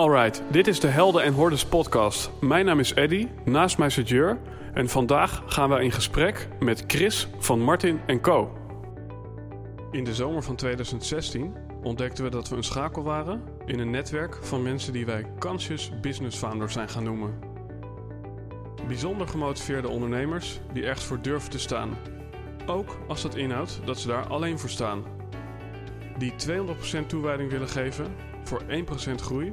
Alright, dit is de Helden en Hordes podcast. Mijn naam is Eddy, naast mij zit Jur. En vandaag gaan we in gesprek met Chris van Martin Co. In de zomer van 2016 ontdekten we dat we een schakel waren in een netwerk van mensen die wij Conscious Business Founders zijn gaan noemen. Bijzonder gemotiveerde ondernemers die ergens voor durven te staan. Ook als dat inhoudt dat ze daar alleen voor staan. Die 200% toewijding willen geven voor 1% groei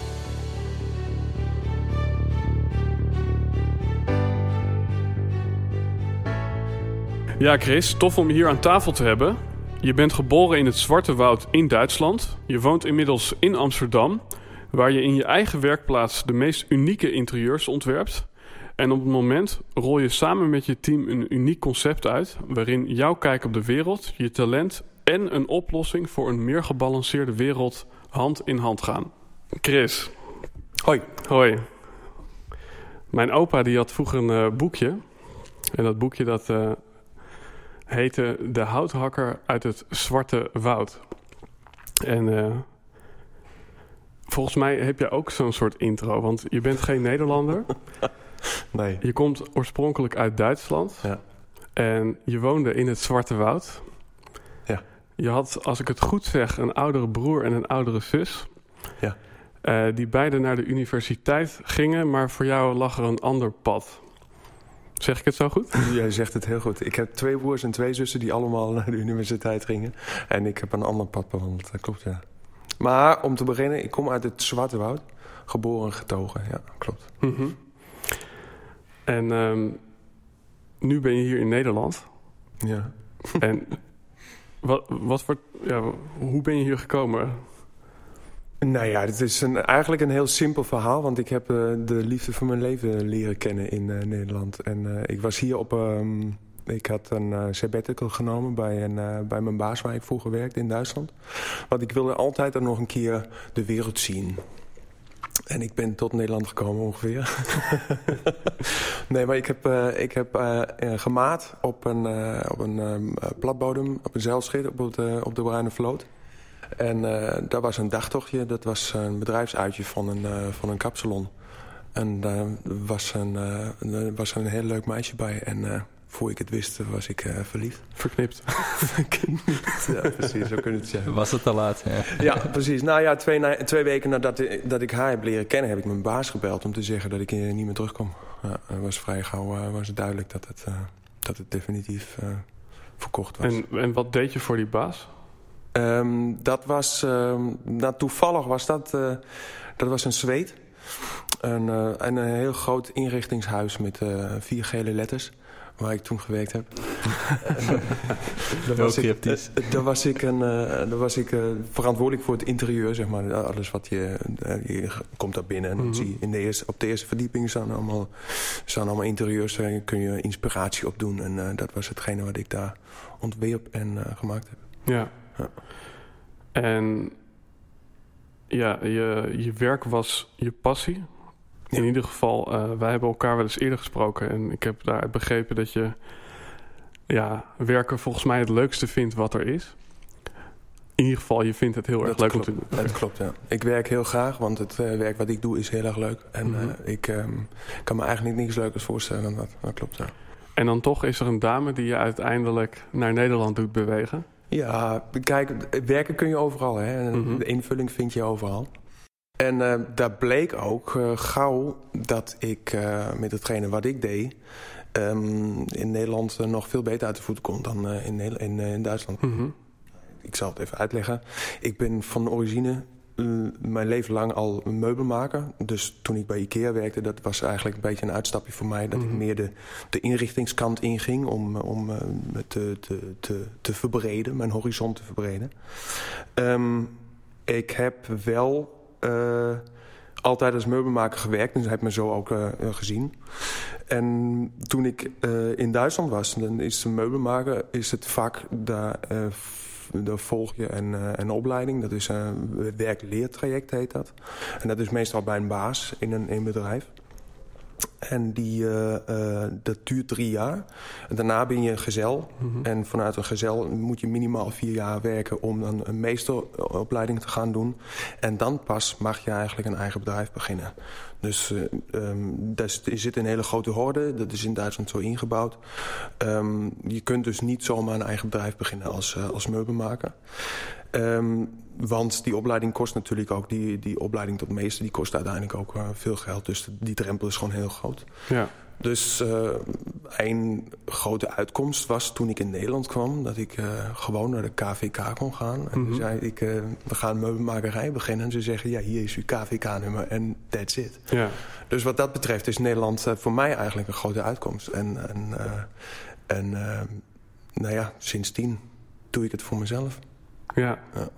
Ja, Chris, tof om je hier aan tafel te hebben. Je bent geboren in het Zwarte Woud in Duitsland. Je woont inmiddels in Amsterdam, waar je in je eigen werkplaats de meest unieke interieurs ontwerpt. En op het moment rol je samen met je team een uniek concept uit, waarin jouw kijk op de wereld, je talent en een oplossing voor een meer gebalanceerde wereld hand in hand gaan. Chris. Hoi. Hoi. Mijn opa die had vroeger een uh, boekje. En dat boekje dat, uh, heette De Houthakker uit het Zwarte Woud. En uh, volgens mij heb je ook zo'n soort intro, want je bent geen Nederlander. nee. Je komt oorspronkelijk uit Duitsland. Ja. En je woonde in het Zwarte Woud. Ja. Je had, als ik het goed zeg, een oudere broer en een oudere zus. Ja. Uh, die beide naar de universiteit gingen, maar voor jou lag er een ander pad. Zeg ik het zo goed? Jij zegt het heel goed. Ik heb twee broers en twee zussen die allemaal naar de universiteit gingen. En ik heb een ander pad bewandeld, dat klopt ja. Maar om te beginnen, ik kom uit het Zwarte Woud. Geboren en getogen, ja, klopt. Mm -hmm. En um, nu ben je hier in Nederland. Ja. En wat, wat voor, ja, hoe ben je hier gekomen? Nou ja, het is eigenlijk een heel simpel verhaal. Want ik heb uh, de liefde van mijn leven leren kennen in uh, Nederland. En uh, ik was hier op... Um, ik had een sabbatical genomen bij, een, bij mijn baas waar ik vroeger werkte in Duitsland. Want ik wilde altijd nog een keer de wereld zien. En ik ben tot Nederland gekomen ongeveer. nee, maar ik heb, uh, ik heb gemaat op een, op een um, platbodem, op een zeilschip op, op de Bruine Vloot. En dat was een dagtochtje, dat was een bedrijfsuitje van een, van een kapsalon. En daar was een, was een heel leuk meisje bij. En voor ik het wist, was ik uh, verliefd. Verknipt. ja, precies, zo kun je het zeggen. Was het te laat, ja. ja, precies. Nou ja, twee, na, twee weken nadat dat ik haar heb leren kennen... heb ik mijn baas gebeld om te zeggen dat ik niet meer terugkom. Ja, het was vrij gauw uh, was het duidelijk dat het, uh, dat het definitief verkocht was. En, en wat deed je voor die baas? Um, dat was... Um, nou, toevallig was dat... dat was een zweet. Een, een heel groot inrichtingshuis met vier gele letters waar ik toen gewerkt heb. daar, was ik, daar was ik, een, daar was ik verantwoordelijk voor het interieur, zeg maar. Alles wat je... Je komt daar binnen en dan mm -hmm. zie je in de eerste, op de eerste verdieping staan allemaal, staan allemaal interieurs. Daar kun je inspiratie op doen. En dat was hetgene wat ik daar ontwerp en gemaakt heb. Ja. Ja. En ja, je, je werk was je passie. In ieder geval, uh, wij hebben elkaar wel eens eerder gesproken. En ik heb daaruit begrepen dat je ja, werken volgens mij het leukste vindt wat er is. In ieder geval, je vindt het heel dat erg leuk klopt. om te doen. Dat klopt, ja. Ik werk heel graag, want het uh, werk wat ik doe is heel erg leuk. En mm -hmm. uh, ik um, kan me eigenlijk niks leukers voorstellen dan dat. Dat klopt, ja. En dan toch is er een dame die je uiteindelijk naar Nederland doet bewegen. Ja, kijk, werken kun je overal. Hè. Mm -hmm. De invulling vind je overal. En uh, daar bleek ook uh, gauw dat ik uh, met hetgene wat ik deed... Um, in Nederland nog veel beter uit de voeten kon dan in, in, in, Duitsland. Mm -hmm. Ik zal het even uitleggen. Ik ben van origine mijn leven lang al een meubelmaker. Dus toen ik bij Ikea werkte, dat was eigenlijk een beetje een uitstapje voor mij. Dat Mhm. mm -hmm. ik meer de, de inrichtingskant inging om, om uh, te, te, te, te verbreden, mijn horizon te verbreden. Um, ik heb wel uh, altijd als meubelmaker gewerkt. Dus heb me zo ook uh, gezien. en toen ik in Duitsland was, dan is de meubelmaker is het vak daar daar volg je een, een opleiding. Dat is een werk-leertraject heet dat. En dat is meestal bij een baas in een, in een bedrijf. En die, uh, uh, dat duurt drie jaar. En daarna ben je een gezel. Mm -hmm. En vanuit een gezel moet je minimaal vier jaar werken... om dan een meesteropleiding te gaan doen. En dan pas mag je eigenlijk een eigen bedrijf beginnen. Dus uh, um, daar zit een hele grote horde. Dat is in Duitsland zo ingebouwd. Um, je kunt dus niet zomaar een eigen bedrijf beginnen als, als meubelmaker. Um, want die opleiding kost natuurlijk ook, die, die opleiding tot meester, die kost uiteindelijk ook uh, veel geld. Dus die drempel is gewoon heel groot. Ja. Dus uh, een grote uitkomst was toen ik in Nederland kwam... dat ik uh, gewoon naar de KVK kon gaan. En mm -hmm. zei ik, uh, we gaan meubelmakerij beginnen. En ze zeggen, ja, hier is uw KVK-nummer en that's it. Ja. Dus wat dat betreft is Nederland voor mij eigenlijk een grote uitkomst. En, en, en nou ja, sindsdien doe ik het voor mezelf. Ja. ja.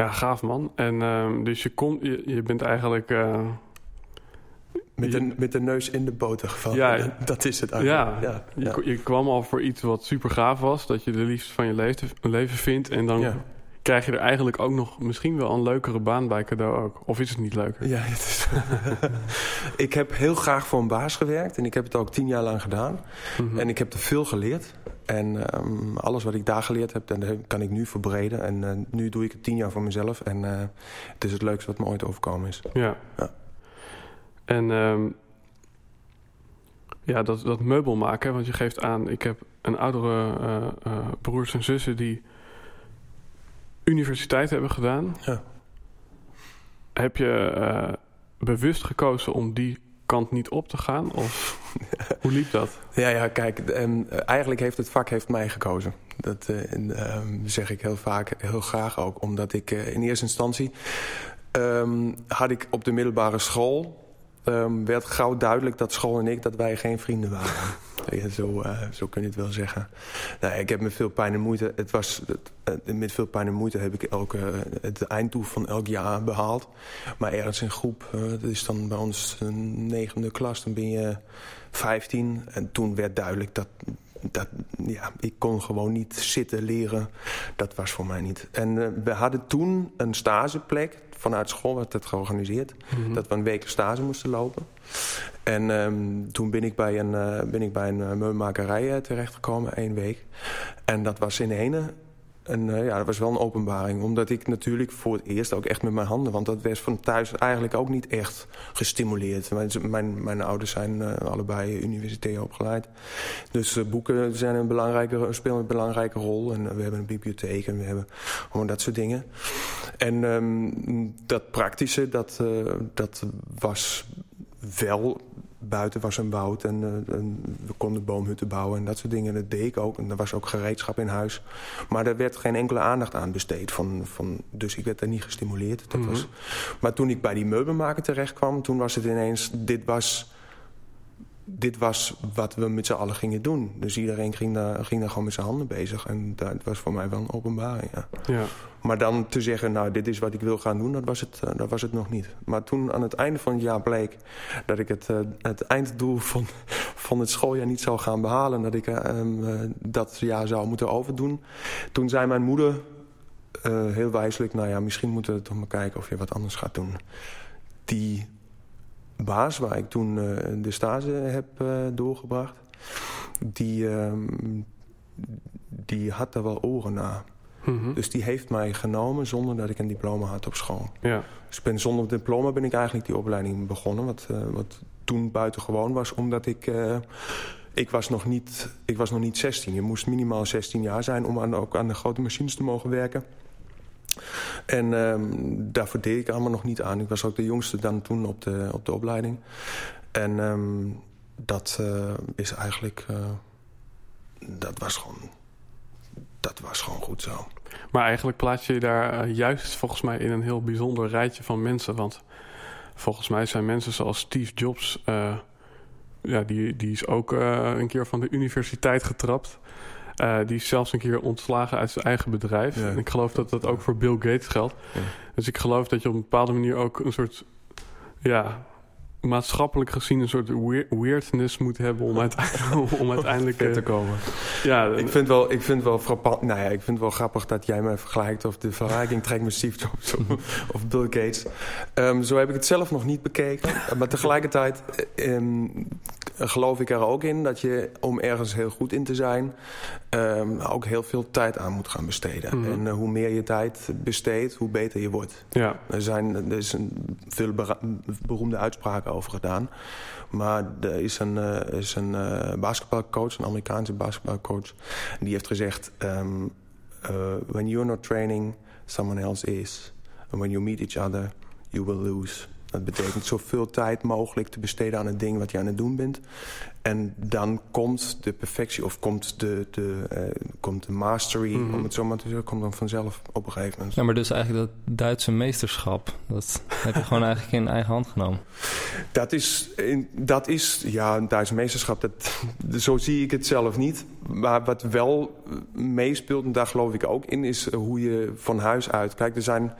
Ja, gaaf man. En uh, dus je, komt, je, je bent eigenlijk... Uh, met, de, met de neus in de boter gevallen. Ja, dat is het eigenlijk. Ja, ja, Je, je, kwam al voor iets wat super gaaf was. Dat je de liefde van je leven, leven vindt. En dan ja. Krijg je er eigenlijk ook nog misschien wel een leukere baan bij cadeau ook. Of is het niet leuker? Ja, het is ik heb heel graag voor een baas gewerkt. En ik heb het ook tien jaar lang gedaan. Mm -hmm. En ik heb er veel geleerd. En um, alles wat ik daar geleerd heb, dat kan ik nu verbreden. En uh, nu doe ik het tien jaar voor mezelf. En uh, het is het leukste wat me ooit overkomen is. Ja. ja. En um, ja, dat, dat meubel maken, want je geeft aan... ik heb een oudere uh, broers en zussen die universiteit hebben gedaan. Ja. Heb je bewust gekozen om die kant niet op te gaan? Of hoe liep dat? Ja, ja kijk, um, eigenlijk heeft het vak heeft mij gekozen. Dat uh, um, zeg ik heel vaak, heel graag ook. Omdat ik uh, in eerste instantie... Um, had ik op de middelbare school... werd gauw duidelijk dat school en ik... dat wij geen vrienden waren. Ja, zo, uh, zo kun je het wel zeggen. Nou, ik heb met veel pijn en moeite... Het was, het, met veel pijn en moeite heb ik elke, het einddoel van elk jaar behaald. Maar ergens in groep, uh, dat is dan bij ons een negende klas... dan ben je 15. En toen werd duidelijk dat... Dat, ja, ik kon gewoon niet zitten leren. Dat was voor mij niet. En uh, we hadden toen een stageplek. Vanuit school werd het georganiseerd. Mm -hmm. Dat we een week stage moesten lopen. En um, toen ben ik bij een, uh, ben ik bij een uh, meubelmakerij uh, terechtgekomen, één week. En dat was in ene en uh, ja, dat was wel een openbaring. Omdat ik natuurlijk voor het eerst ook echt met mijn handen... want dat werd van thuis eigenlijk ook niet echt gestimuleerd. Mijn, mijn, mijn ouders zijn uh, allebei universitair opgeleid. Dus uh, boeken zijn een belangrijke, spelen een belangrijke rol. En we hebben een bibliotheek en we hebben gewoon dat soort dingen. En um, dat praktische, dat, dat was wel buiten was een woud en, uh, en, we konden boomhutten bouwen en dat soort dingen. Dat deed ik ook. En er was ook gereedschap in huis. Maar er werd geen enkele aandacht aan besteed. Van, van, dus ik werd daar niet gestimuleerd. Dat mm -hmm. was, maar toen ik bij die meubelmaker terecht kwam, toen was het ineens... Dit was, dit was wat we met z'n allen gingen doen. Dus iedereen ging daar, ging daar gewoon met zijn handen bezig. En dat was voor mij wel een openbaring, ja. ja. Maar dan te zeggen, nou, dit is wat ik wil gaan doen, dat was het, uh, dat was het nog niet. Maar toen aan het einde van het jaar bleek dat ik het, uh, het einddoel van, van het schooljaar niet zou gaan behalen. Dat ik uh, dat jaar zou moeten overdoen. Toen zei mijn moeder heel wijselijk, nou ja, misschien moeten we toch maar kijken of je wat anders gaat doen. Die baas waar ik toen de stage heb doorgebracht, die, ehm, die had er wel oren naar. Mhm. Mm -hmm. Dus die heeft mij genomen zonder dat ik een diploma had op school. Ja. Dus ben, zonder diploma ben ik eigenlijk die opleiding begonnen. Wat, uh, wat toen buitengewoon was, omdat ik... Uh, ik was, nog niet, ik was nog niet 16. Je moest minimaal 16 jaar zijn om aan, ook aan de grote machines te mogen werken. En um, daar verdeed ik allemaal nog niet aan. Ik was ook de jongste dan toen op de, op de opleiding. En um, dat uh, is eigenlijk... dat was gewoon dat was gewoon goed zo. Maar eigenlijk plaats je je daar uh, juist volgens mij in een heel bijzonder rijtje van mensen. Want volgens mij zijn mensen zoals Steve Jobs... Ja, die, die is ook een keer van de universiteit getrapt. Die is zelfs een keer ontslagen uit zijn eigen bedrijf. Ja. En ik geloof dat dat ook voor Bill Gates geldt. Ja. Dus ik geloof dat je op een bepaalde manier ook een soort... Ja, maatschappelijk gezien een soort weirdness moet hebben om, uiteindelijk, om uiteindelijk te eh, komen. Ja, ik vind wel, ik vind wel frappant. Nou ja, ik vind het wel grappig dat jij me vergelijkt of de vergelijking trekt Steve Jobs of Bill Gates. Um, zo heb ik het zelf nog niet bekeken, maar tegelijkertijd um, geloof ik er ook in dat je om ergens heel goed in te zijn um, ook heel veel tijd aan moet gaan besteden. Mhm. En uh, hoe meer je tijd besteedt, hoe beter je wordt. Ja. Er zijn er is een veel beroemde uitspraken over gedaan. Maar er is een, uh, is een uh, basketbalcoach, een Amerikaanse basketbalcoach. Die heeft gezegd... Um, when you're not training, someone else is. And when you meet each other, you will lose. Dat betekent zoveel tijd mogelijk te besteden aan het ding wat je aan het doen bent. En dan komt de perfectie of komt de, de, uh, komt de mastery, mm -hmm. om het zo maar te zeggen, komt dan vanzelf op een gegeven moment. Ja, maar dus eigenlijk dat Duitse meesterschap, dat heb je gewoon eigenlijk in eigen hand genomen. Dat is, dat is ja, een Duitse meesterschap, dat, zo zie ik het zelf niet. Maar wat wel meespeelt, en daar geloof ik ook in, is hoe je van huis uit kijkt. Er zijn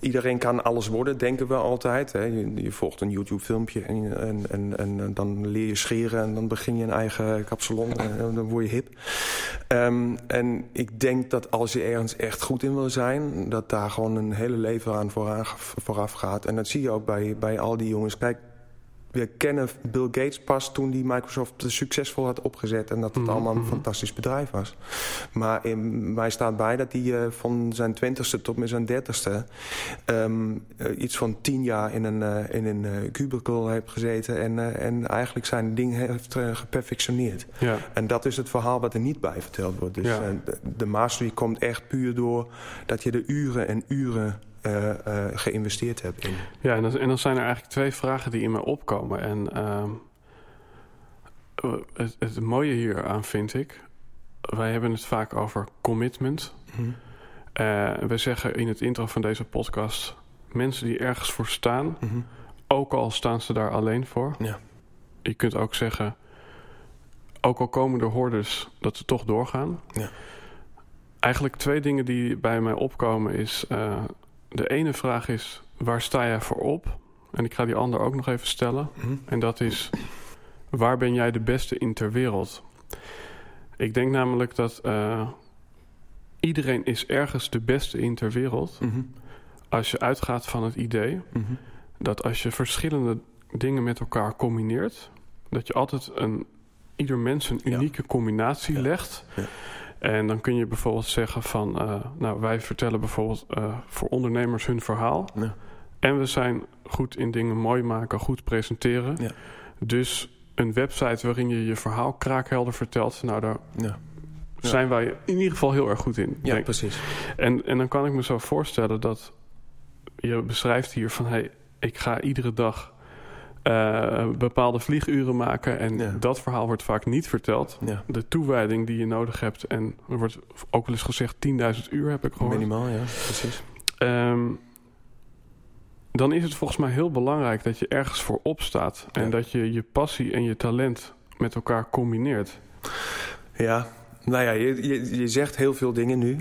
iedereen kan alles worden, denken we altijd. Hè. Je, volgt een YouTube-filmpje en, en, en, dan leer je scheren... en dan begin je een eigen kapsalon en dan word je hip. Um, en ik denk dat als je ergens echt goed in wil zijn... dat daar gewoon een hele leven aan vooraf gaat. En dat zie je ook bij, bij al die jongens. Kijk, we kennen Bill Gates pas toen die Microsoft succesvol had opgezet... en dat het mhm, allemaal een mhm. fantastisch bedrijf was. Maar in, mij staat bij dat hij uh, van zijn twintigste tot met zijn dertigste... Um, uh, iets van tien jaar in een, uh, in een cubicle heeft gezeten... en, en eigenlijk zijn ding heeft geperfectioneerd. Ja. En dat is het verhaal wat er niet bij verteld wordt. Dus ja. de, de mastery komt echt puur door dat je de uren en uren uh, geïnvesteerd heb in. Ja, en dan, en dan, zijn er eigenlijk twee vragen die in me opkomen. En uh, het, het, mooie hier aan vind ik... wij hebben het vaak over commitment. Mm we zeggen in het intro van deze podcast... mensen die ergens voor staan... Mm -hmm. ook al staan ze daar alleen voor. Ja. Je kunt ook zeggen... ook al komen er hordes, dat ze toch doorgaan. Ja. Eigenlijk twee dingen die bij mij opkomen is... Uh, de ene vraag is, waar sta jij voor op? En ik ga die ander ook nog even stellen. Mhm. En dat is, waar ben jij de beste in ter wereld? Ik denk namelijk dat uh, iedereen is ergens de beste in ter wereld. Mhm. Als je uitgaat van het idee mhm. dat als je verschillende dingen met elkaar combineert, dat je altijd een ieder mens een unieke combinatie legt. Ja. En dan kun je bijvoorbeeld zeggen van... Uh, nou, wij vertellen bijvoorbeeld uh, voor ondernemers hun verhaal. Ja. En we zijn goed in dingen mooi maken, goed presenteren. Ja. Dus een website waarin je je verhaal kraakhelder vertelt... nou, daar ja. zijn wij in ieder geval heel erg goed in. Ja, denk. precies. En, en dan kan ik me zo voorstellen dat... je beschrijft hier van... hey, ik ga iedere dag uh, bepaalde vlieguren maken. En dat verhaal wordt vaak niet verteld. De toewijding die je nodig hebt. En er wordt ook wel eens gezegd 10.000 uur heb ik gehoord. Minimaal, ja, precies. Um, dan is het volgens mij heel belangrijk dat je ergens voor opstaat. En dat je je passie en je talent met elkaar combineert. Ja, nou ja, je, je, je zegt heel veel dingen nu.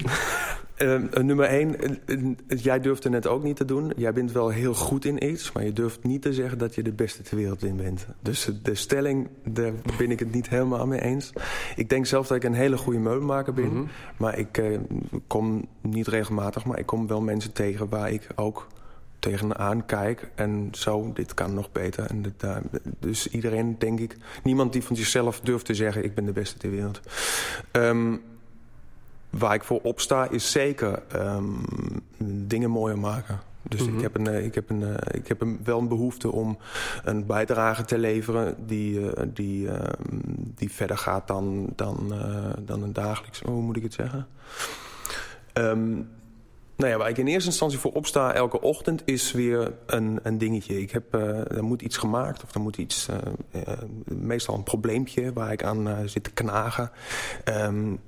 Uh, nummer één, uh, jij durft het net ook niet te doen. Jij bent wel heel goed in iets, maar je durft niet te zeggen dat je de beste ter wereld in bent. Dus de stelling, daar ben ik het niet helemaal mee eens. Ik denk zelf dat ik een hele goede meubelmaker ben. Mm -hmm. Maar ik uh, kom niet regelmatig, maar ik kom wel mensen tegen waar ik ook tegenaan kijk. En zo, dit kan nog beter. En dit, dus iedereen, denk ik, niemand die van zichzelf durft te zeggen... ik ben de beste ter wereld. Um, waar ik voor opsta is zeker um, dingen mooier maken. Dus ik, mhm. heb een, eh, ik, heb een, eh, ik heb een, wel een behoefte om een bijdrage te leveren... die, uh, die, uh, die verder gaat dan, dan, dan een dagelijks... Hoe moet ik het zeggen? Um, nou ja, waar ik in eerste instantie voor opsta elke ochtend is weer een, een dingetje. Ik heb, uh, er moet iets gemaakt of er moet iets, uh, uh, meestal een probleempje waar ik aan zit te knagen. Um,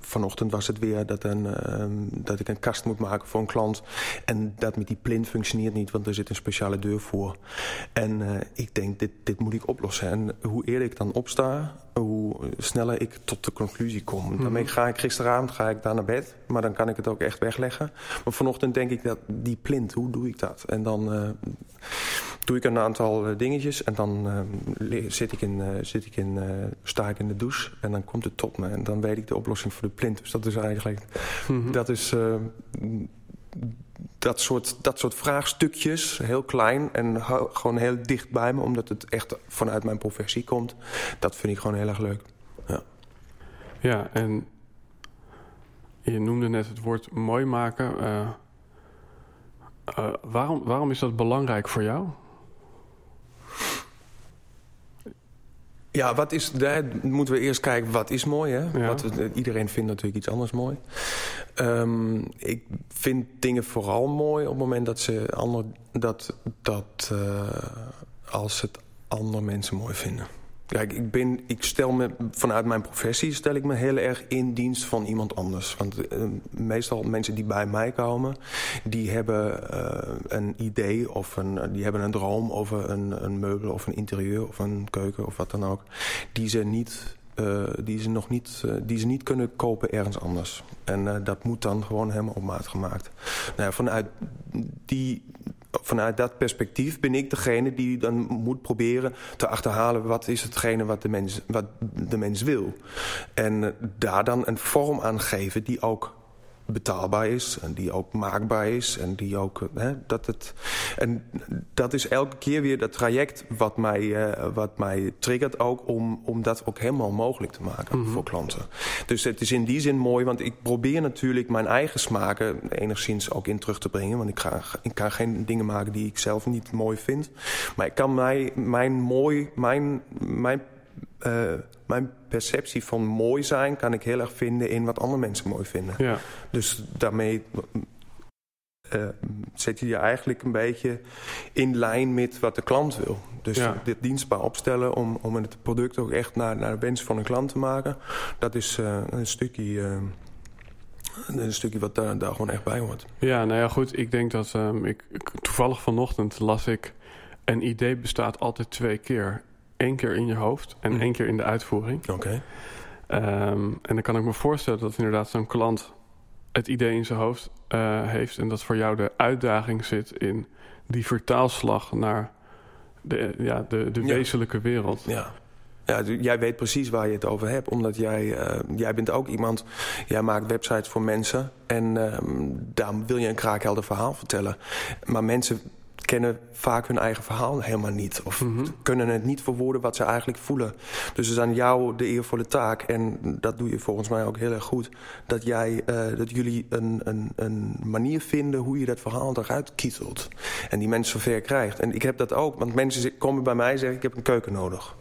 vanochtend was het weer dat, een, uh, dat ik een kast moet maken voor een klant. En dat met die plint functioneert niet, want er zit een speciale deur voor. En uh, ik denk, dit, dit moet ik oplossen. En hoe eerder ik dan opsta, hoe sneller ik tot de conclusie kom. Mm -hmm. Daarmee ga ik gisteravond ga ik daar naar bed, maar dan kan ik het ook echt wegleggen. Maar vanochtend denk ik dat die plint, hoe doe ik dat? En dan, uh, doe ik een aantal eh, dingetjes en dan uh, zit ik in, uh, zit ik in, sta ik in de douche en dan komt het tot me. En dan weet ik de oplossing voor de plint. Dus dat is eigenlijk... Mhm. Dat is... dat soort, dat soort vraagstukjes, heel klein en gewoon heel dicht bij me... omdat het echt vanuit mijn professie komt. Dat vind ik gewoon heel erg leuk. Ja, ja en je noemde net het woord mooi maken. waarom, waarom is dat belangrijk voor jou? Ja, wat is, daar moeten we eerst kijken wat is mooi. Hè? Wat, iedereen vindt natuurlijk iets anders mooi. Um, ik vind dingen vooral mooi op het moment dat ze ander, dat, dat uh, als het andere mensen mooi vinden. Kijk, ik, ben, ik stel me vanuit mijn professie stel ik me heel erg in dienst van iemand anders. Want uh, meestal mensen die bij mij komen, die hebben uh, een idee of een, die hebben een droom over een, een meubel of een interieur of een keuken of wat dan ook. Die ze niet uh, die, ze nog niet, die ze niet kunnen kopen ergens anders. En dat moet dan gewoon helemaal op maat gemaakt. Nou, vanuit die vanuit dat perspectief ben ik degene die dan moet proberen te achterhalen... wat is hetgene wat de mens, wat de mens wil. En eh, daar dan een vorm aan geven die ook betaalbaar is en die ook maakbaar is. En, die ook, eh, hè, dat, het, en dat is elke keer weer dat traject wat mij, uh, wat mij triggert ook... Om, om dat ook helemaal mogelijk te maken mhm. voor klanten. Dus het is in die zin mooi, want ik probeer natuurlijk mijn eigen smaken... enigszins ook in terug te brengen. Want ik, ga, ik kan geen dingen maken die ik zelf niet mooi vind. Maar ik kan mij, mijn mooi, mijn, mijn uh, mijn perceptie van mooi zijn kan ik heel erg vinden in wat andere mensen mooi vinden. Ja. Dus daarmee uh, zet je je eigenlijk een beetje in lijn met wat de klant wil. Dus dit dienstbaar opstellen om, om het product ook echt naar, naar de wens van een klant te maken. Dat is uh, een stukje... een stukje wat daar, daar gewoon echt bij hoort. Ja, nou ja, goed. Ik denk dat um, ik, toevallig vanochtend las ik... een idee bestaat altijd twee keer één keer in je hoofd en mm. één keer in de uitvoering. Oké. Ehm, en dan kan ik me voorstellen dat inderdaad zo'n klant het idee in zijn hoofd uh, heeft... en dat voor jou de uitdaging zit in die vertaalslag naar de, ja, de, de wezenlijke wereld. Ja. Ja, jij weet precies waar je het over hebt. Omdat jij, uh, jij bent ook iemand... Jij maakt websites voor mensen. En uh, daar wil je een kraakhelder verhaal vertellen. Maar mensen kennen vaak hun eigen verhaal helemaal niet. Of mhm. kunnen het niet verwoorden wat ze eigenlijk voelen. Dus het is aan jou de eervolle taak. En dat doe je volgens mij ook heel erg goed. Dat, jij, uh, dat jullie een, een, een manier vinden hoe je dat verhaal eruit kietelt. En die mensen zover krijgt. En ik heb dat ook. Want mensen komen bij mij en zeggen ik heb een keuken nodig.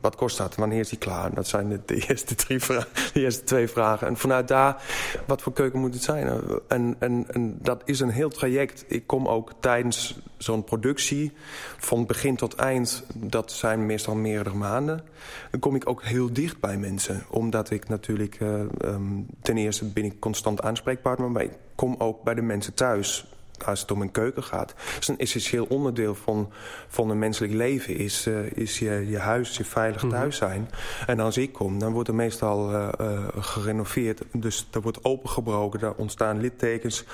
Wat kost dat? Wanneer is die klaar? Dat zijn de, eerste, drie de eerste twee vragen. En vanuit daar, wat voor keuken moet het zijn? En, en, en dat is een heel traject. Ik kom ook tijdens zo'n productie, van begin tot eind... dat zijn meestal meerdere maanden... dan kom ik ook heel dicht bij mensen. Omdat ik natuurlijk... Uh, um, ten eerste ben ik constant aanspreekpartner... maar ik kom ook bij de mensen thuis als het om een keuken gaat. is een essentieel onderdeel van, van een menselijk leven. Is, uh, is je, je huis, je veilig mhm. thuis zijn. En als ik kom, dan wordt er meestal uh, uh, gerenoveerd. Dus er wordt opengebroken, daar ontstaan littekens.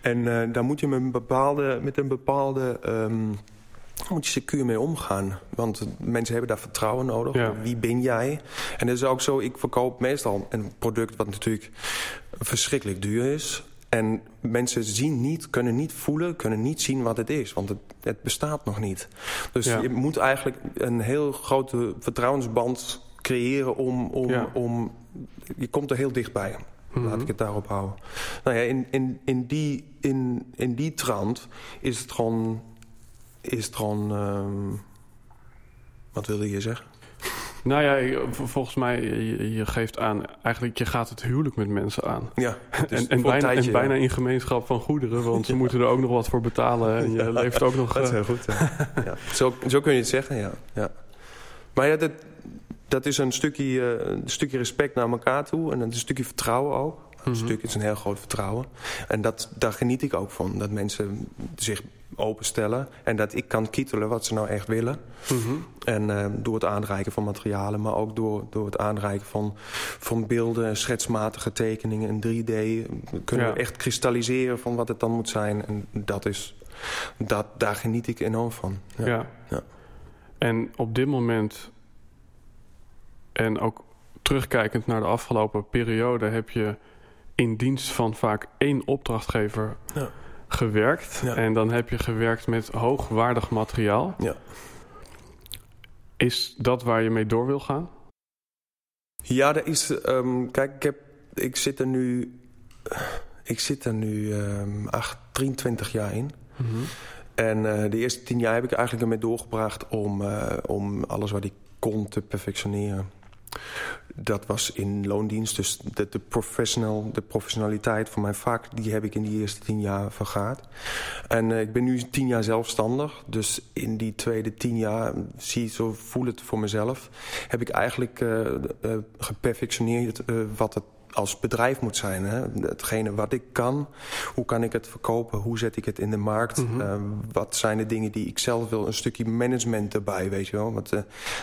En daar moet je met een bepaalde... Met een bepaalde um, moet je secuur mee omgaan. Want mensen hebben daar vertrouwen nodig. Ja. Wie ben jij? En het is ook zo, ik verkoop meestal een product... wat natuurlijk verschrikkelijk duur is. En mensen zien niet, kunnen niet voelen, kunnen niet zien wat het is. Want het, het bestaat nog niet. Dus je moet eigenlijk een heel grote vertrouwensband creëren om... om, om je komt er heel dichtbij. Laat mhm. ik het daarop houden. Nou ja, in, in, in, die, in, in die trant is het gewoon... Is het gewoon um, wat wilde je zeggen? Nou ja, volgens mij, je, geeft aan... eigenlijk je gaat het huwelijk met mensen aan. Ja, en, en, bijna, en bijna in gemeenschap van goederen... want ze moeten er ook nog wat voor betalen. En je leeft ook nog... Dat is heel goed, ja. Zo, zo kun je het zeggen, ja. ja. Maar ja, dat, dat is een stukje, uh, een stukje respect naar elkaar toe... en een stukje vertrouwen ook. Een mhm. stuk is een heel groot vertrouwen. En dat, daar geniet ik ook van. Dat mensen zich openstellen. En dat ik kan kietelen wat ze nou echt willen. Mhm. En uh, door het aanreiken van materialen, maar ook door, door het aanreiken van, van beelden, schetsmatige tekeningen in 3D. kunnen we echt kristalliseren van wat het dan moet zijn. En dat is dat, daar geniet ik enorm van. Ja. Ja. Ja. En op dit moment, en ook terugkijkend naar de afgelopen periode, heb je in dienst van vaak één opdrachtgever Ja. Gewerkt. Ja. En dan heb je gewerkt met hoogwaardig materiaal. Ja. Is dat waar je mee door wil gaan? Ja, er is. ehm, kijk, ik, heb, ik zit er nu. Ik zit er nu ehm, acht, 23 jaar in. En eh, de eerste tien jaar heb ik eigenlijk ermee doorgebracht om, eh, om alles wat ik kon te perfectioneren. Dat was in loondienst, dus de, de, professional, de professionaliteit van mijn vak... die heb ik in die eerste tien jaar vergaard. En eh, ik ben nu tien jaar zelfstandig. Dus in die tweede tien jaar, zie zo voel het voor mezelf... heb ik eigenlijk eh, geperfectioneerd wat het als bedrijf moet zijn. Hè? Hetgene wat ik kan, hoe kan ik het verkopen? Hoe zet ik het in de markt? Mhm. Eh, wat zijn de dingen die ik zelf wil? Een stukje management erbij, weet je wel? Wat, eh,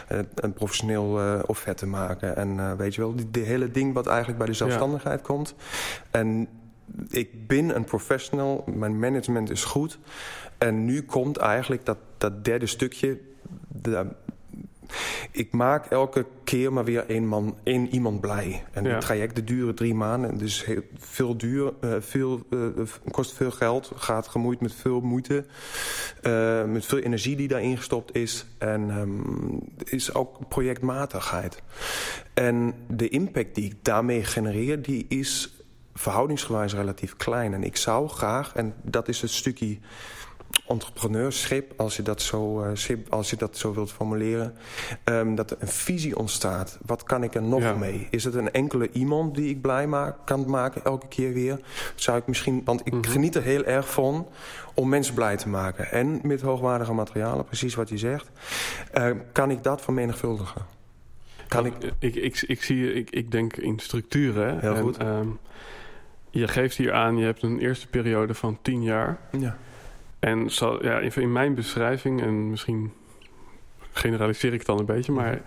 eh, een professioneel eh, offerte maken. En weet je wel, die, die hele ding wat eigenlijk bij de zelfstandigheid komt. En ik ben een professional, mijn management is goed. En nu komt eigenlijk dat, dat derde stukje... De, ik maak elke keer maar weer één, man, één iemand blij. En Ja. die trajecten duren drie maanden. Dus heel, veel duur, eh, veel, eh, kost veel geld. Gaat gemoeid met veel moeite. eh, met veel energie die daarin gestopt is. En ehm, is ook projectmatigheid. En de impact die ik daarmee genereer... die is verhoudingsgewijs relatief klein. En ik zou graag, en dat is het stukje entrepreneurschap, als je dat zo, eh, als je dat zo wilt formuleren, ehm, dat er een visie ontstaat. Wat kan ik er nog Ja. mee? Is het een enkele iemand die ik blij maak, kan maken elke keer weer? Zou ik misschien, want ik Mhm. geniet er heel erg van om mensen blij te maken. En met hoogwaardige materialen, precies wat je zegt, eh, kan ik dat vermenigvuldigen? Kan ik, ik, ik, zie, ik, ik denk in structuren. Heel En, goed. ehm, je geeft hier aan, je hebt een eerste periode van tien jaar. ja. En zo, ja, in mijn beschrijving, en misschien generaliseer ik het dan een beetje, maar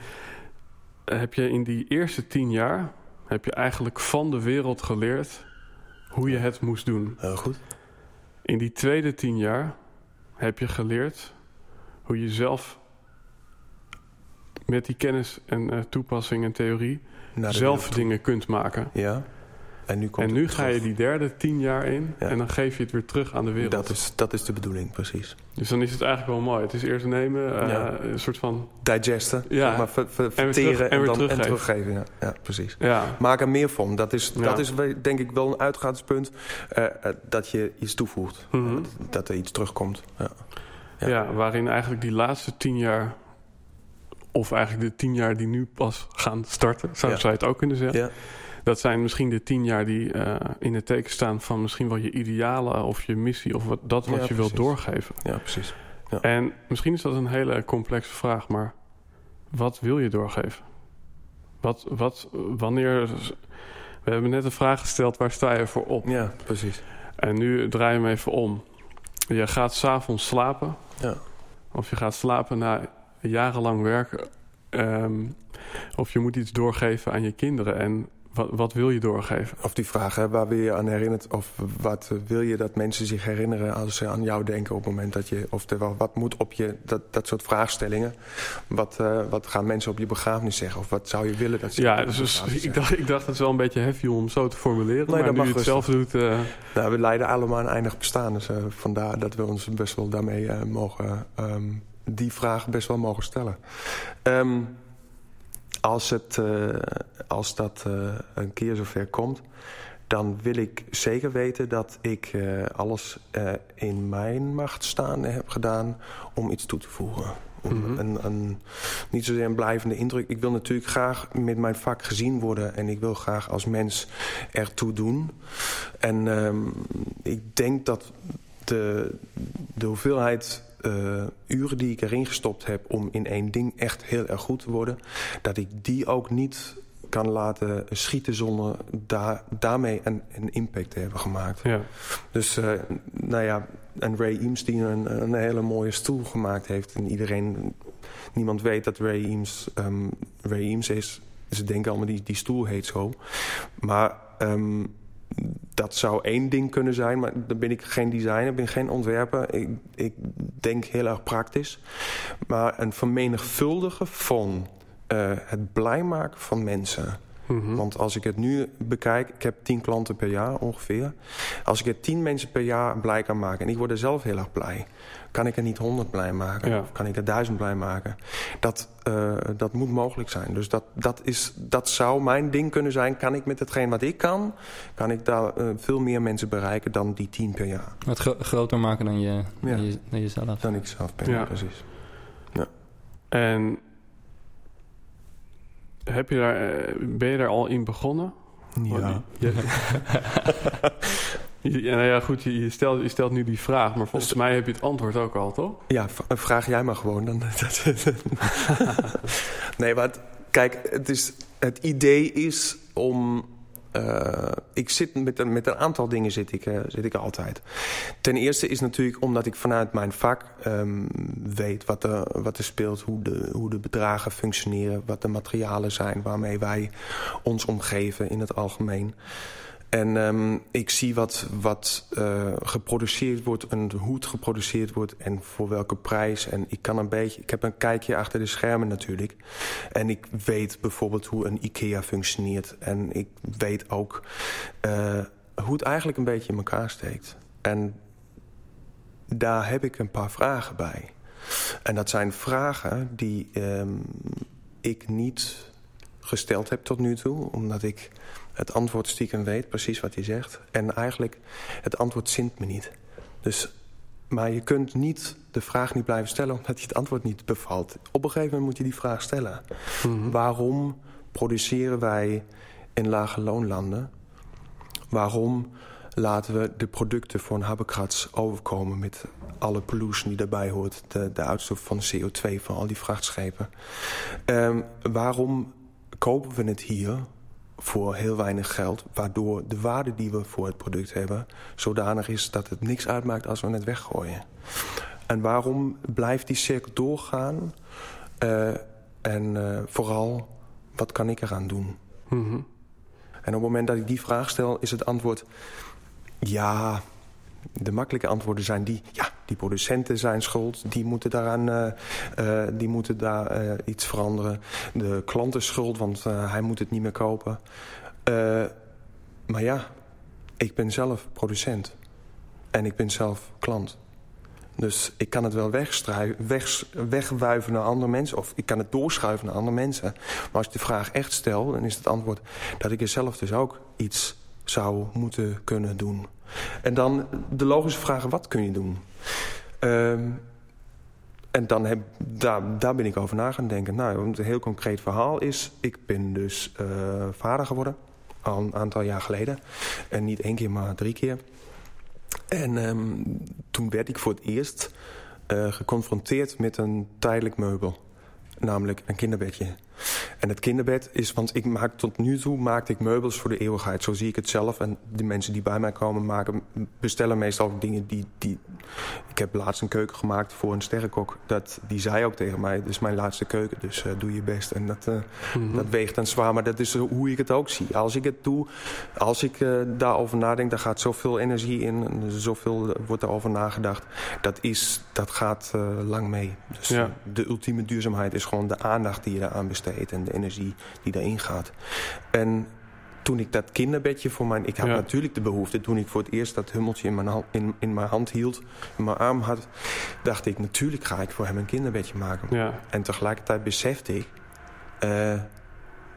heb je in die eerste tien jaar, heb je eigenlijk van de wereld geleerd hoe je het moest doen. Heel goed. In die tweede tien jaar heb je geleerd hoe je zelf met die kennis en eh, toepassing en theorie zelf wereld dingen kunt maken. Ja. En nu, komt En nu ga je die derde tien jaar in Ja. en dan geef je het weer terug aan de wereld. Dat is, dat is de bedoeling, precies. Dus dan is het eigenlijk wel mooi. Het is eerst nemen, eh, Ja. een soort van... Digesten, Ja. maar ver, ver- weer verteren terug- en en, dan en teruggeven. Ja. ja, precies. Ja, Maak er meer van. Dat is, dat is denk ik wel een uitgangspunt. eh, eh, dat je iets toevoegt. Mhm. dat, dat er iets terugkomt. Ja. waarin eigenlijk die laatste tien jaar... of eigenlijk de tien jaar die nu pas gaan starten... zou, Ja. zou je het ook kunnen zeggen. Ja. Dat zijn misschien de tien jaar die eh, in het teken staan... van misschien wel je idealen of je missie... of wat, dat wat Ja, je wilt doorgeven. ja, precies. En misschien is dat een hele complexe vraag... maar wat wil je doorgeven? Wat, wat, wanneer... We hebben net een vraag gesteld, waar sta je voor op? Ja, precies. En nu draai je hem even om. Je gaat s'avonds slapen. Ja. Of je gaat slapen na jarenlang werken. Ehm, of je moet iets doorgeven aan je kinderen. En wat, wat wil je doorgeven? Of die vraag, hè, waar wil je aan herinnerd? Of wat wil je dat mensen zich herinneren als ze aan jou denken op het moment dat je... Oftewel, wat moet op je... Dat, dat soort vraagstellingen. Wat, eh, wat gaan mensen op je begrafenis zeggen? Of wat zou je willen dat ze Ja, dus, ik, dacht, ik dacht het is wel een beetje heavy om zo te formuleren. Nee, maar dat nu mag je het zelf doet... eh, Nou, we leiden allemaal een eindig bestaan. Dus eh, vandaar dat we ons best wel daarmee mogen... ehm, die vraag best wel mogen stellen. Ehm, als, het, eh, als dat eh, een keer zover komt... dan wil ik zeker weten dat ik eh, alles in mijn macht staande heb gedaan... om iets toe te voegen. Om Mhm. een, een, niet zozeer een blijvende indruk. Ik wil natuurlijk graag met mijn vak gezien worden... en ik wil graag als mens ertoe doen... En ehm, ik denk dat de, de hoeveelheid eh, uren die ik erin gestopt heb om in één ding echt heel erg goed te worden, dat ik die ook niet kan laten schieten zonder daar, daarmee een, een impact te hebben gemaakt. ja. Dus eh, nou ja, en Ray Eames die een, een hele mooie stoel gemaakt heeft. En iedereen, niemand weet dat Ray Eames, ehm, Ray Eames is. Ze denken allemaal die, die stoel heet zo. Maar ehm, dat zou één ding kunnen zijn, maar dan ben ik geen designer, ben geen ontwerper. Ik, ik denk heel erg praktisch. Maar een vermenigvuldigen van uh, het blij maken van mensen. Mhm. Want als ik het nu bekijk, ik heb tien klanten per jaar ongeveer. Als ik er tien mensen per jaar blij kan maken en ik word er zelf heel erg blij, kan ik er niet honderd blij maken? Ja. Of kan ik er duizend blij maken? Dat, uh, dat moet mogelijk zijn. Dus dat, dat, is, dat zou mijn ding kunnen zijn. Kan ik met hetgeen wat ik kan, kan ik daar uh, veel meer mensen bereiken dan die tien per jaar. Het gro groter maken dan, je, Ja. dan, je, dan jezelf. Dan ik zelf ben, Ja. precies. En heb je daar, eh, ben je daar al in begonnen? Ja. Je- ja, nou ja, goed, je, stelt, je stelt nu die vraag, maar volgens mij heb je het antwoord ook al, toch? Ja, v- vraag jij maar gewoon. Dan, nee, maar het- kijk, het, is, het idee is om... eh, ik zit met een, met een aantal dingen zit ik, eh, zit ik altijd. Ten eerste is natuurlijk omdat ik vanuit mijn vak ehm, weet wat er, wat er speelt... Hoe de, hoe de bedragen functioneren, wat de materialen zijn... waarmee wij ons omgeven in het algemeen. En ehm, ik zie wat, wat eh, geproduceerd wordt en hoe het geproduceerd wordt en voor welke prijs. En ik kan een beetje, ik heb een kijkje achter de schermen natuurlijk. En ik weet bijvoorbeeld hoe een IKEA functioneert. En ik weet ook eh, hoe het eigenlijk een beetje in elkaar steekt. En daar heb ik een paar vragen bij. En dat zijn vragen die ehm, ik niet gesteld heb tot nu toe, omdat ik het antwoord stiekem weet, precies wat hij zegt. En eigenlijk, het antwoord zint me niet. Dus, maar je kunt niet de vraag niet blijven stellen omdat je het antwoord niet bevalt. Op een gegeven moment moet je die vraag stellen. Mhm. Waarom produceren wij in lage loonlanden? Waarom laten we de producten voor een habbekrats overkomen met alle pollution die daarbij hoort, de, de uitstoot van CO2 van al die vrachtschepen? Ehm, waarom kopen we het hier voor heel weinig geld, waardoor de waarde die we voor het product hebben zodanig is dat het niks uitmaakt als we het weggooien? En waarom blijft die cirkel doorgaan? Eh, en eh, vooral, wat kan ik eraan doen? Mhm. En op het moment dat ik die vraag stel, is het antwoord... ja, de makkelijke antwoorden zijn die... ja, die producenten zijn schuld, die moeten, daaraan, eh, eh, die moeten daar eh, iets veranderen. De klant is schuld, want hij moet het niet meer kopen. Maar ja, ik ben zelf producent. En ik ben zelf klant. Dus ik kan het wel weg, wegwuiven naar andere mensen... of ik kan het doorschuiven naar andere mensen. Maar als ik de vraag echt stel, dan is het antwoord... dat ik er zelf dus ook iets zou moeten kunnen doen. En dan de logische vraag, wat kun je doen? Ehm, en dan heb, daar, daar ben ik over na gaan denken. Nou, een heel concreet verhaal is... ik ben dus eh, vader geworden, al een aantal jaar geleden. En niet één keer, maar drie keer. En ehm, toen werd ik voor het eerst eh, geconfronteerd met een tijdelijk meubel. Namelijk een kinderbedje. En het kinderbed is, want ik maak tot nu toe maakte ik meubels voor de eeuwigheid. Zo zie ik het zelf. En de mensen die bij mij komen maken, bestellen meestal ook dingen die, die... Ik heb laatst een keuken gemaakt voor een sterrenkok. Dat, die zei ook tegen mij, dit is mijn laatste keuken, dus eh, doe je best. En dat, eh, Mhm. dat weegt dan zwaar, maar dat is hoe ik het ook zie. Als ik het doe, als ik eh, daarover nadenk, daar gaat zoveel energie in. En zoveel eh, wordt daarover nagedacht. Dat, is, dat gaat eh, lang mee. Dus Ja. eh, de ultieme duurzaamheid is gewoon de aandacht die je eraan besteedt. En de energie die daarin gaat. En toen ik dat kinderbedje voor mijn... Ik had Ja. natuurlijk de behoefte, toen ik voor het eerst dat hummeltje in mijn, hand, in, in mijn hand hield... in mijn arm had, dacht ik, natuurlijk ga ik voor hem een kinderbedje maken. Ja, En tegelijkertijd besefte ik... eh,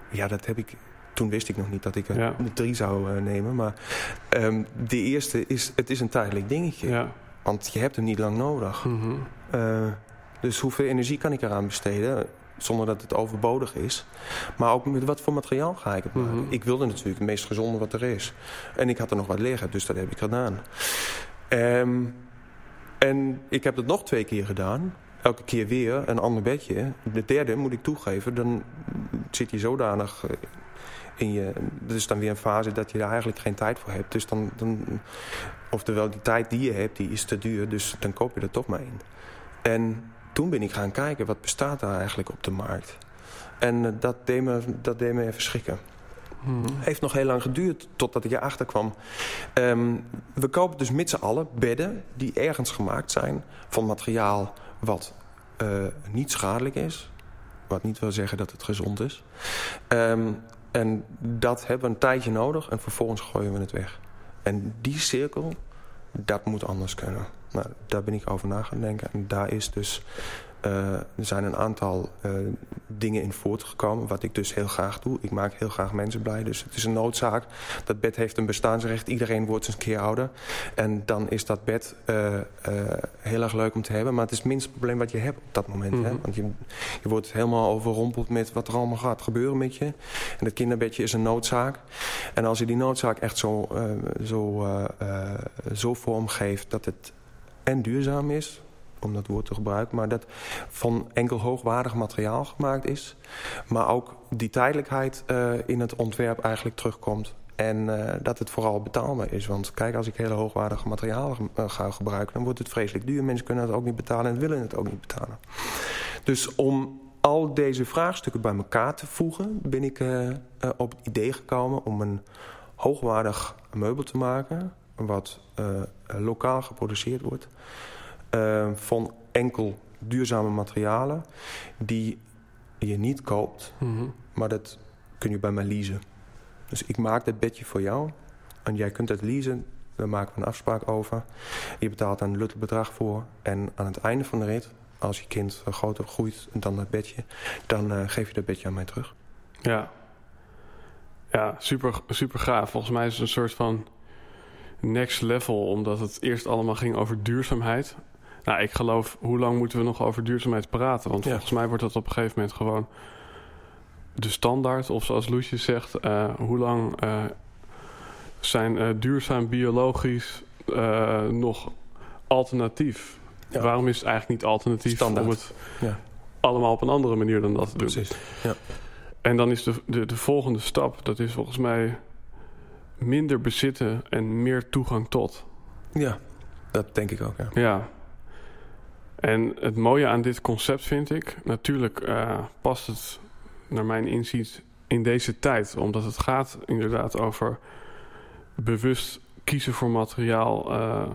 ja, dat heb ik... Toen wist ik nog niet dat ik er Ja. drie zou eh, nemen. Maar ehm, de eerste is... Het is een tijdelijk dingetje. ja. Want je hebt hem niet lang nodig. Mhm. Eh, dus hoeveel energie kan ik eraan besteden... zonder dat het overbodig is. Maar ook met wat voor materiaal ga ik het maken. Mhm. Ik wilde natuurlijk het meest gezonde wat er is. En ik had er nog wat liggen, dus dat heb ik gedaan. Ehm, en ik heb het nog twee keer gedaan. Elke keer weer een ander bedje. De derde, moet ik toegeven, dan zit je zodanig eh, in je... Dat is dan weer een fase dat je daar eigenlijk geen tijd voor hebt. Dus dan, dan... Oftewel, die tijd die je hebt, die is te duur. Dus dan koop je er toch maar in. En toen ben ik gaan kijken, wat bestaat daar eigenlijk op de markt? En eh, dat, deed me, dat deed me even schrikken. Hmm. Heeft nog heel lang geduurd totdat ik erachter kwam. Ehm, we kopen dus met z'n allen bedden die ergens gemaakt zijn... van materiaal wat uh, niet schadelijk is. Wat niet wil zeggen dat het gezond is. Um, en dat hebben we een tijdje nodig en vervolgens gooien we het weg. En die cirkel, dat moet anders kunnen. Nou, daar ben ik over na gaan denken. En daar is dus uh, er zijn een aantal uh, dingen in voortgekomen, wat ik dus heel graag doe. Ik maak heel graag mensen blij, dus het is een noodzaak. Dat bed heeft een bestaansrecht, iedereen wordt eens een keer ouder. En dan is dat bed uh, heel erg leuk om te hebben. Maar het is het minste probleem wat je hebt op dat moment. Mm -hmm. hè? Mhm. Want je, je wordt helemaal overrompeld met wat er allemaal gaat gebeuren met je. En het kinderbedje is een noodzaak. En als je die noodzaak echt zo, zo, zo vormgeeft dat het en duurzaam is om dat woord te gebruiken... maar dat van enkel hoogwaardig materiaal gemaakt is. Maar ook die tijdelijkheid uh, in het ontwerp eigenlijk terugkomt. En uh, dat het vooral betaalbaar is. Want kijk, als ik hele hoogwaardige materialen uh, ga gebruiken... dan wordt het vreselijk duur. Mensen kunnen het ook niet betalen en willen het ook niet betalen. Dus om al deze vraagstukken bij elkaar te voegen... ben ik op het idee gekomen om een hoogwaardig meubel te maken... wat lokaal geproduceerd wordt... Uh, van enkel duurzame materialen die je niet koopt, mm -hmm. maar dat kun je bij mij leasen. Dus ik maak dat bedje voor jou en jij kunt het leasen. Daar maken we een afspraak over. Je betaalt een luttel bedrag voor. En aan het einde van de rit, als je kind groter groeit dan dat bedje... dan uh, geef je dat bedje aan mij terug. Ja, ja super, super gaaf. Volgens mij is het een soort van next level... omdat het eerst allemaal ging over duurzaamheid... Nou, ik geloof, hoe lang moeten we nog over duurzaamheid praten? Want ja. volgens mij wordt dat op een gegeven moment gewoon de standaard. Of zoals Loesje zegt, uh, hoe lang uh, zijn uh, duurzaam biologisch nog alternatief? Ja. Waarom is het eigenlijk niet alternatief standaard. om het ja. allemaal op een andere manier dan dat te doen? Precies, ja. En dan is de, de, de volgende stap, dat is volgens mij minder bezitten en meer toegang tot. Ja, dat denk ik ook, ja. Ja, en het mooie aan dit concept vind ik, natuurlijk uh, past het naar mijn inziens in deze tijd. Omdat het gaat inderdaad over bewust kiezen voor materiaal. Uh,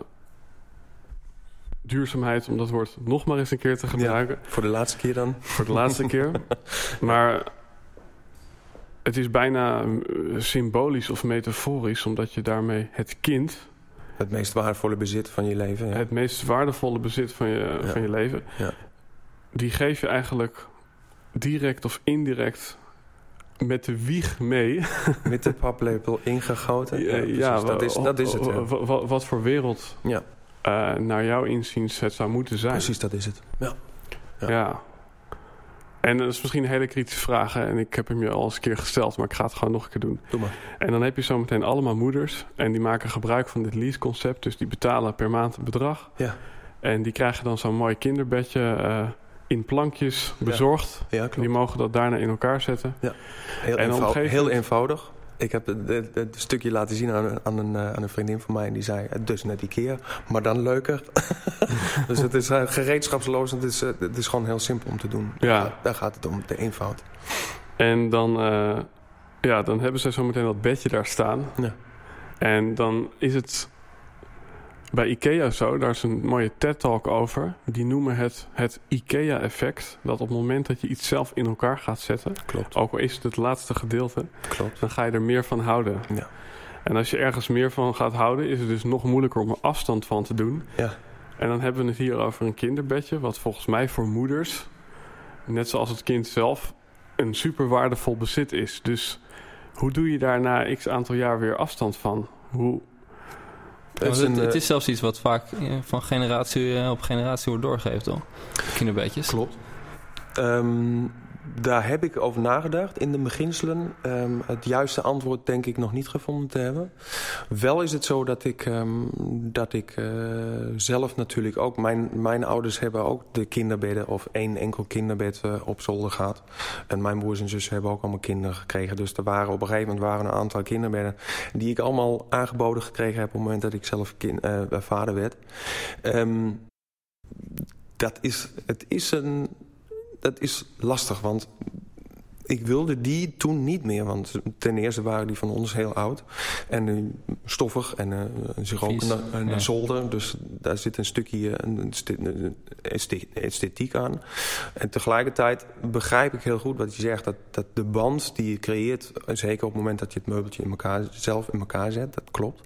duurzaamheid, om dat woord nog maar eens een keer te gebruiken. Ja, voor de laatste keer dan. Voor de laatste keer. Maar het is bijna eh, symbolisch of metaforisch, omdat je daarmee het kind het meest waardevolle bezit van je leven. Ja. Het meest waardevolle bezit van je, ja. van je leven. Ja. Die geef je eigenlijk direct of indirect met de wieg mee. Met de paplepel ingegoten. Ja, ja dat, is, dat is het. Wat, wat voor wereld ja. uh, naar jouw inziens het zou moeten zijn. Precies, dat is het. Ja. ja. En dat is misschien een hele kritische vraag. En ik heb hem je al eens een keer gesteld, maar ik ga het gewoon nog een keer doen. Doe maar. En dan heb je zometeen allemaal moeders. En die maken gebruik van dit lease-concept. Dus die betalen per maand een bedrag. Ja. En die krijgen dan zo'n mooi kinderbedje uh, in plankjes bezorgd. Ja. Ja, die mogen dat daarna in elkaar zetten. Ja. Heel, en eenvoudig, heel eenvoudig. Ik heb het stukje laten zien aan, aan, een, aan een vriendin van mij. En die zei, dus net Ikea, maar dan leuker. dus het is uh, gereedschapsloos. Het is, het is gewoon heel simpel om te doen. Ja. Daar gaat het om, de eenvoud. En dan, uh, ja, dan hebben ze zometeen dat bedje daar staan. Ja. En dan is het bij IKEA zo, daar is een mooie TED-talk over. Die noemen het het IKEA-effect. Dat op het moment dat je iets zelf in elkaar gaat zetten... Klopt. ook al is het het laatste gedeelte... Klopt. dan ga je er meer van houden. Ja. En als je ergens meer van gaat houden... is het dus nog moeilijker om er afstand van te doen. Ja. En dan hebben we het hier over een kinderbedje... wat volgens mij voor moeders, net zoals het kind zelf... een super waardevol bezit is. Dus hoe doe je daar na x aantal jaar weer afstand van? Hoe het is, een, het, is zelfs iets wat vaak van generatie op generatie wordt doorgegeven, toch? Kinderbeetjes. Klopt. Um, daar heb ik over nagedacht in de beginselen. Um, het juiste antwoord denk ik nog niet gevonden te hebben. Wel is het zo dat ik, um, dat ik uh, zelf natuurlijk ook... Mijn, mijn ouders hebben ook de kinderbedden of één enkel kinderbed uh, op zolder gehad. En mijn broers en zussen hebben ook allemaal kinderen gekregen. Dus er waren op een gegeven moment waren een aantal kinderbedden... die ik allemaal aangeboden gekregen heb op het moment dat ik zelf uh, vader werd. Um, dat is, het is een dat is lastig, want ik wilde die toen niet meer. Want ten eerste waren die van ons heel oud. En uh, stoffig en uh, zich ook een, zolder. Dus daar zit een stukje een, esthetiek aan. En tegelijkertijd begrijp ik heel goed wat je zegt. Dat, dat de band die je creëert, zeker op het moment dat je het meubeltje in elkaar, zelf in elkaar zet, dat klopt.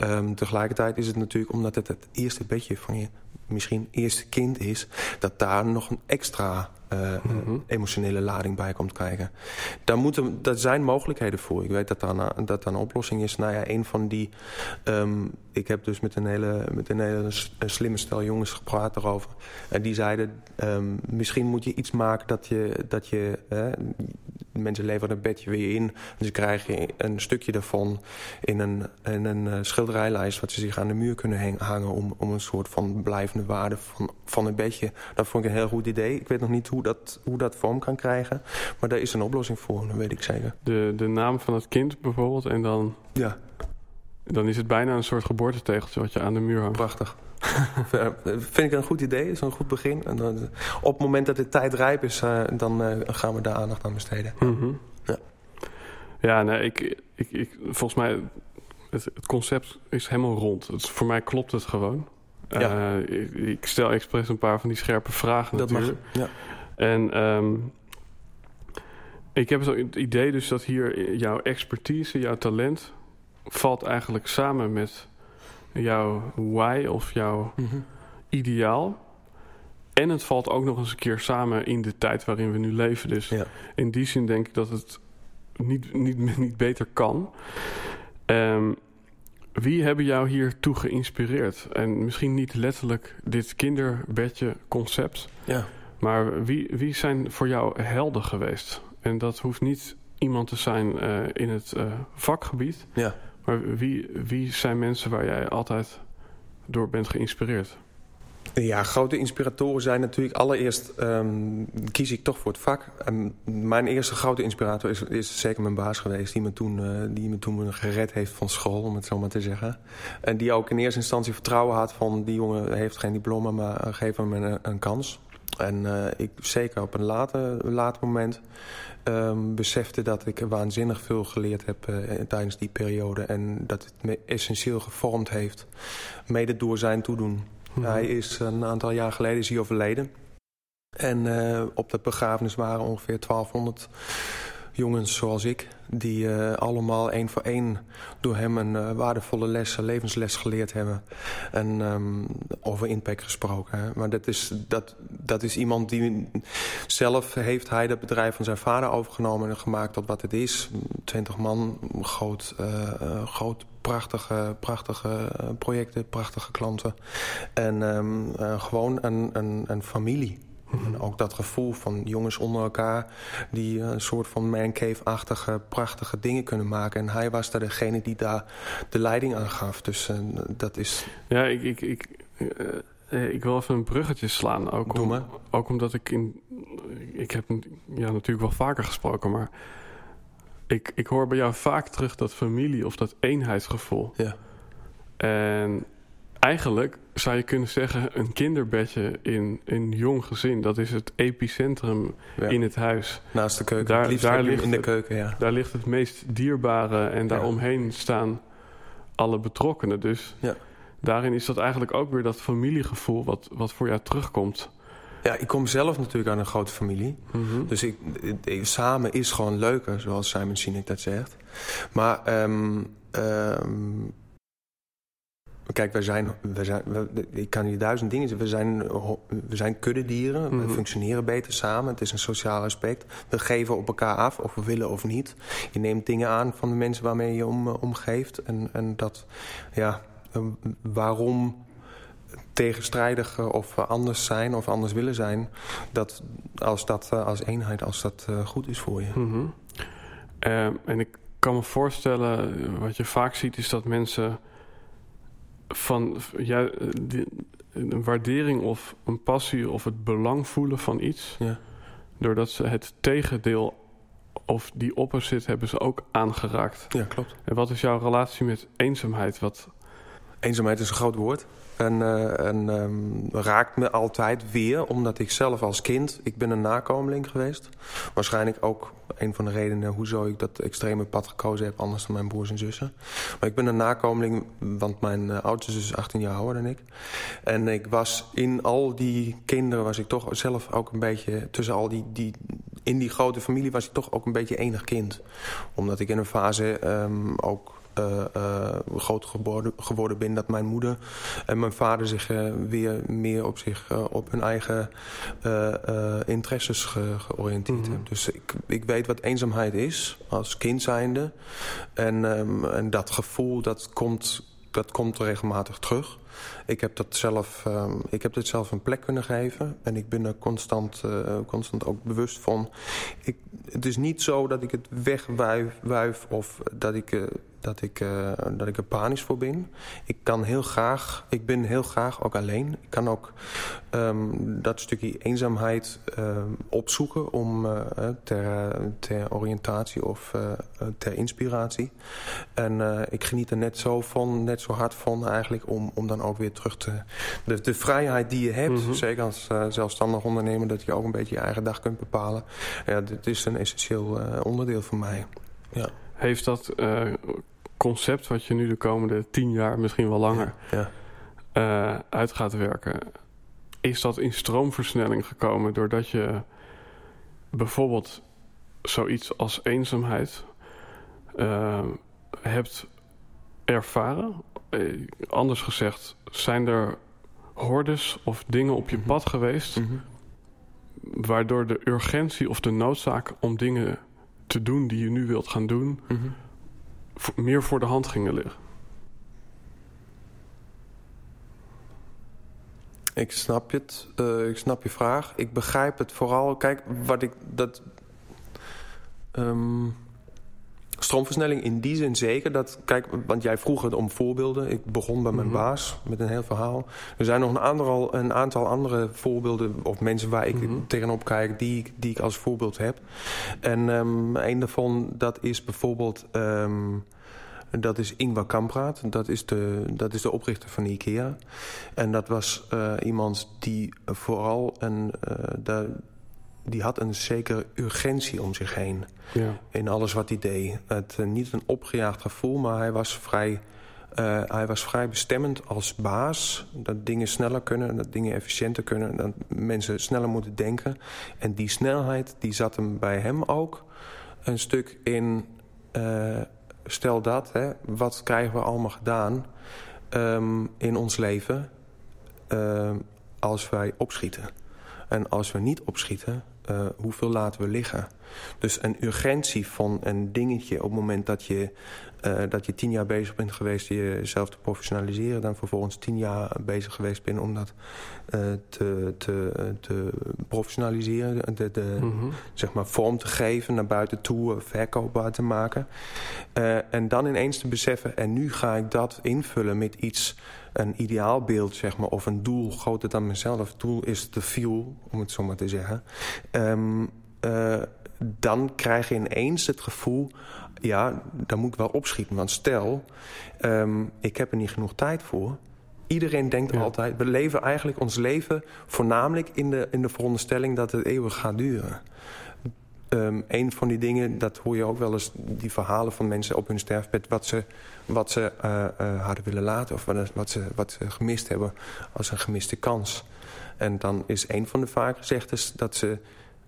Um, tegelijkertijd is het natuurlijk, omdat het het eerste bedje van je misschien eerste kind is... dat daar nog een extra uh, emotionele lading bij komt kijken. Daar, moeten, daar zijn mogelijkheden voor. Ik weet dat daar een, dat daar een oplossing is. Nou ja, een van die... Um, ik heb dus met een hele, met een hele slimme stel jongens gepraat erover. En die zeiden, um, misschien moet je iets maken dat je... Dat je uh, mensen leveren een bedje weer in. En ze krijgen een stukje daarvan in een, in een uh, schilderijlijst... wat ze zich aan de muur kunnen hangen... om, om een soort van blijvende waarde van, van een bedje. Dat vond ik een heel goed idee. Ik weet nog niet hoe hoe dat, hoe dat vorm kan krijgen. Maar daar is een oplossing voor, dat weet ik zeker. De, de naam van het kind bijvoorbeeld en dan... Ja. Dan is het bijna een soort geboortetegeltje wat je aan de muur hangt. Prachtig. vind ik een goed idee, is een goed begin. En dan, op het moment dat de tijd rijp is, uh, dan uh, gaan we daar aandacht aan besteden. Mm -hmm. Ja, ja nee, ik, ik, ik, volgens mij, het, het, concept is helemaal rond. Het, voor mij klopt het gewoon. Ja. Uh, ik, ik, stel expres een paar van die scherpe vragen dat natuurlijk. Mag. Ja. En um, ik heb het idee dus dat hier jouw expertise, jouw talent... valt eigenlijk samen met jouw why of jouw mm -hmm. ideaal. En het valt ook nog eens een keer samen in de tijd waarin we nu leven. Dus ja. in die zin denk ik dat het niet, niet, niet beter kan. Um, wie hebben jou hiertoe geïnspireerd? En misschien niet letterlijk dit kinderbedje concept... Ja. Maar wie, wie zijn voor jou helden geweest? En dat hoeft niet iemand te zijn uh, in het uh, vakgebied. Ja. Maar wie, wie zijn mensen waar jij altijd door bent geïnspireerd? Ja, grote inspiratoren zijn natuurlijk... Allereerst um, kies ik toch voor het vak. En mijn eerste grote inspirator is, is zeker mijn baas geweest... Die me, toen, uh, die me toen gered heeft van school, om het zo maar te zeggen. En die ook in eerste instantie vertrouwen had van... die jongen heeft geen diploma, maar geef hem een, een kans. En uh, ik zeker op een later, later moment um, besefte dat ik waanzinnig veel geleerd heb uh, tijdens die periode. En dat het me essentieel gevormd heeft, mede door zijn toedoen. Mm -hmm. Hij is een aantal jaar geleden is hij overleden. En uh, op de begrafenis waren ongeveer 1200 jongens zoals ik... die uh, allemaal één voor één door hem een uh, waardevolle les, een levensles geleerd hebben. En um, over impact gesproken. Hè. Maar dat is, dat, dat is iemand die zelf heeft hij het bedrijf van zijn vader overgenomen... en gemaakt tot wat het is. 20 man, groot, groot prachtige, prachtige projecten, prachtige klanten. En um, gewoon een, een, een familie. En ook dat gevoel van jongens onder elkaar... die een soort van mancave-achtige, prachtige dingen kunnen maken. En hij was daar degene die daar de leiding aan gaf. Dus uh, dat is... Ja, ik, ik, ik, uh, ik wil even een bruggetje slaan. Ook, Doe om, maar. ook omdat ik in... Ik heb ja, natuurlijk wel vaker gesproken, maar... Ik, ik hoor bij jou vaak terug dat familie of dat eenheidsgevoel. Ja. En eigenlijk zou je kunnen zeggen... een kinderbedje in een jong gezin... dat is het epicentrum ja. in het huis. Naast de keuken, daar, het daar ligt in de het, keuken, ja. Daar ligt het meest dierbare en daaromheen staan alle betrokkenen. Dus ja. daarin is dat eigenlijk ook weer dat familiegevoel... wat, wat voor jou terugkomt. Ja, ik kom zelf natuurlijk aan een grote familie. Mm -hmm. Dus ik, ik, samen is gewoon leuker, zoals Simon Sinek dat zegt. Maar... Um, um, Kijk, wij zijn, wij zijn wij, ik kan hier duizend dingen zeggen. We zijn, we zijn kuddedieren, mm -hmm. we functioneren beter samen. Het is een sociaal aspect. We geven op elkaar af, of we willen of niet. Je neemt dingen aan van de mensen waarmee je om, omgeeft. En, en dat, ja, waarom tegenstrijdig of anders zijn of anders willen zijn... Dat, als dat als eenheid, als dat goed is voor je. Mm -hmm. uh, en ik kan me voorstellen, wat je vaak ziet is dat mensen van ja, een waardering of een passie of het belang voelen van iets. Ja. Doordat ze het tegendeel of die opposite hebben ze ook aangeraakt. Ja, klopt. En wat is jouw relatie met eenzaamheid? Wat, Eenzaamheid is een groot woord. En, uh, en um, raakt me altijd weer, omdat ik zelf als kind... ik ben een nakomeling geweest. Waarschijnlijk ook een van de redenen hoezo ik dat extreme pad gekozen heb... anders dan mijn broers en zussen. Maar ik ben een nakomeling, want mijn uh, oudste zus is 18 jaar ouder dan ik. En ik was in al die kinderen was ik toch zelf ook een beetje... tussen al die, die in die grote familie was ik toch ook een beetje enig kind. Omdat ik in een fase um, ook uh, uh, groot geworden, geworden ben dat mijn moeder en mijn vader zich uh, weer meer op, zich, op hun eigen interesses ge, georiënteerd mm -hmm. hebben. Dus ik, ik weet wat eenzaamheid is als kind zijnde. En, um, en dat gevoel dat komt, dat komt regelmatig terug. Ik heb, dat zelf, uh, ik heb dit zelf een plek kunnen geven. En ik ben er constant, uh, constant ook bewust van. Ik, het is niet zo dat ik het wegwuif of dat ik... Uh, dat ik, uh, dat ik er panisch voor ben. Ik kan heel graag, ik ben heel graag ook alleen. Ik kan ook um, dat stukje eenzaamheid uh, opzoeken om uh, ter, ter oriëntatie of ter inspiratie. En ik geniet er net zo van, net zo hard van eigenlijk om, om dan ook weer terug te... De, de vrijheid die je hebt, mm -hmm. zeker als zelfstandig ondernemer, dat je ook een beetje je eigen dag kunt bepalen. Ja, dit is een essentieel onderdeel voor mij. Ja. Heeft dat concept wat je nu de komende tien jaar, misschien wel langer, ja, ja. Uh, uit gaat werken, is dat in stroomversnelling gekomen doordat je bijvoorbeeld zoiets als eenzaamheid uh, hebt ervaren? Uh, anders gezegd, zijn er hordes of dingen op je pad geweest... Mm -hmm. waardoor de urgentie of de noodzaak om dingen te doen die je nu wilt gaan doen... Mm -hmm meer voor de hand gingen liggen. Ik snap het. Uh, ik snap je vraag. Ik begrijp het vooral. Kijk, wat ik dat. Um, stroomversnelling in die zin zeker. Dat, kijk, want jij vroeg het om voorbeelden. Ik begon bij mijn mm -hmm. baas met een heel verhaal. Er zijn nog een aantal, een aantal andere voorbeelden... of mensen waar ik mm -hmm. tegenop kijk... Die, die ik als voorbeeld heb. En um, een daarvan, dat is bijvoorbeeld... Um, dat is Ingvar Kamprad. Dat is, de, dat is de oprichter van IKEA. En dat was uh, iemand die vooral... Een, uh, de, die had een zekere urgentie om zich heen. Ja. In alles wat hij deed. Het, uh, niet een opgejaagd gevoel, maar hij was vrij... Uh, hij was vrij bestemmend als baas. Dat dingen sneller kunnen, dat dingen efficiënter kunnen. Dat mensen sneller moeten denken. En die snelheid die zat hem bij hem ook een stuk in... Uh, stel dat, hè, wat krijgen we allemaal gedaan um, in ons leven um, als wij opschieten? En als we niet opschieten, uh, hoeveel laten we liggen? Dus een urgentie van een dingetje op het moment dat je, uh, dat je tien jaar bezig bent geweest... jezelf te professionaliseren, dan vervolgens tien jaar bezig geweest bent... om dat uh, te, te, te professionaliseren, de, de mm -hmm. zeg maar vorm te geven... naar buiten toe, verkoopbaar te maken. Uh, en dan ineens te beseffen, en nu ga ik dat invullen met iets een ideaalbeeld, zeg maar, of een doel groter dan mezelf. Het doel is de fuel, om het zo maar te zeggen. Um, uh, dan krijg je ineens het gevoel... ja, dan moet ik wel opschieten. Want stel, um, ik heb er niet genoeg tijd voor... Iedereen denkt ja. altijd, we leven eigenlijk ons leven voornamelijk in de, in de veronderstelling dat het eeuwig gaat duren. Um, een van die dingen, dat hoor je ook wel eens, die verhalen van mensen op hun sterfbed, wat ze, wat ze uh, uh, hadden willen laten of wat, wat, ze, wat ze gemist hebben als een gemiste kans. En dan is een van de vaak gezegdes dat ze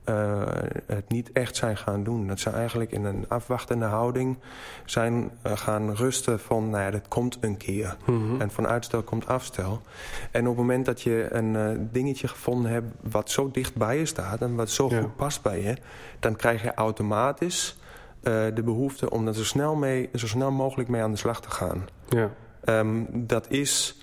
uh, het niet echt zijn gaan doen. Dat ze eigenlijk in een afwachtende houding zijn uh, gaan rusten van... nou ja, dat komt een keer. Mm -hmm. En van uitstel komt afstel. En op het moment dat je een uh, dingetje gevonden hebt... wat zo dicht bij je staat en wat zo ja. goed past bij je... dan krijg je automatisch de behoefte om er zo snel, mee, zo snel mogelijk mee aan de slag te gaan. Ja. Um, dat is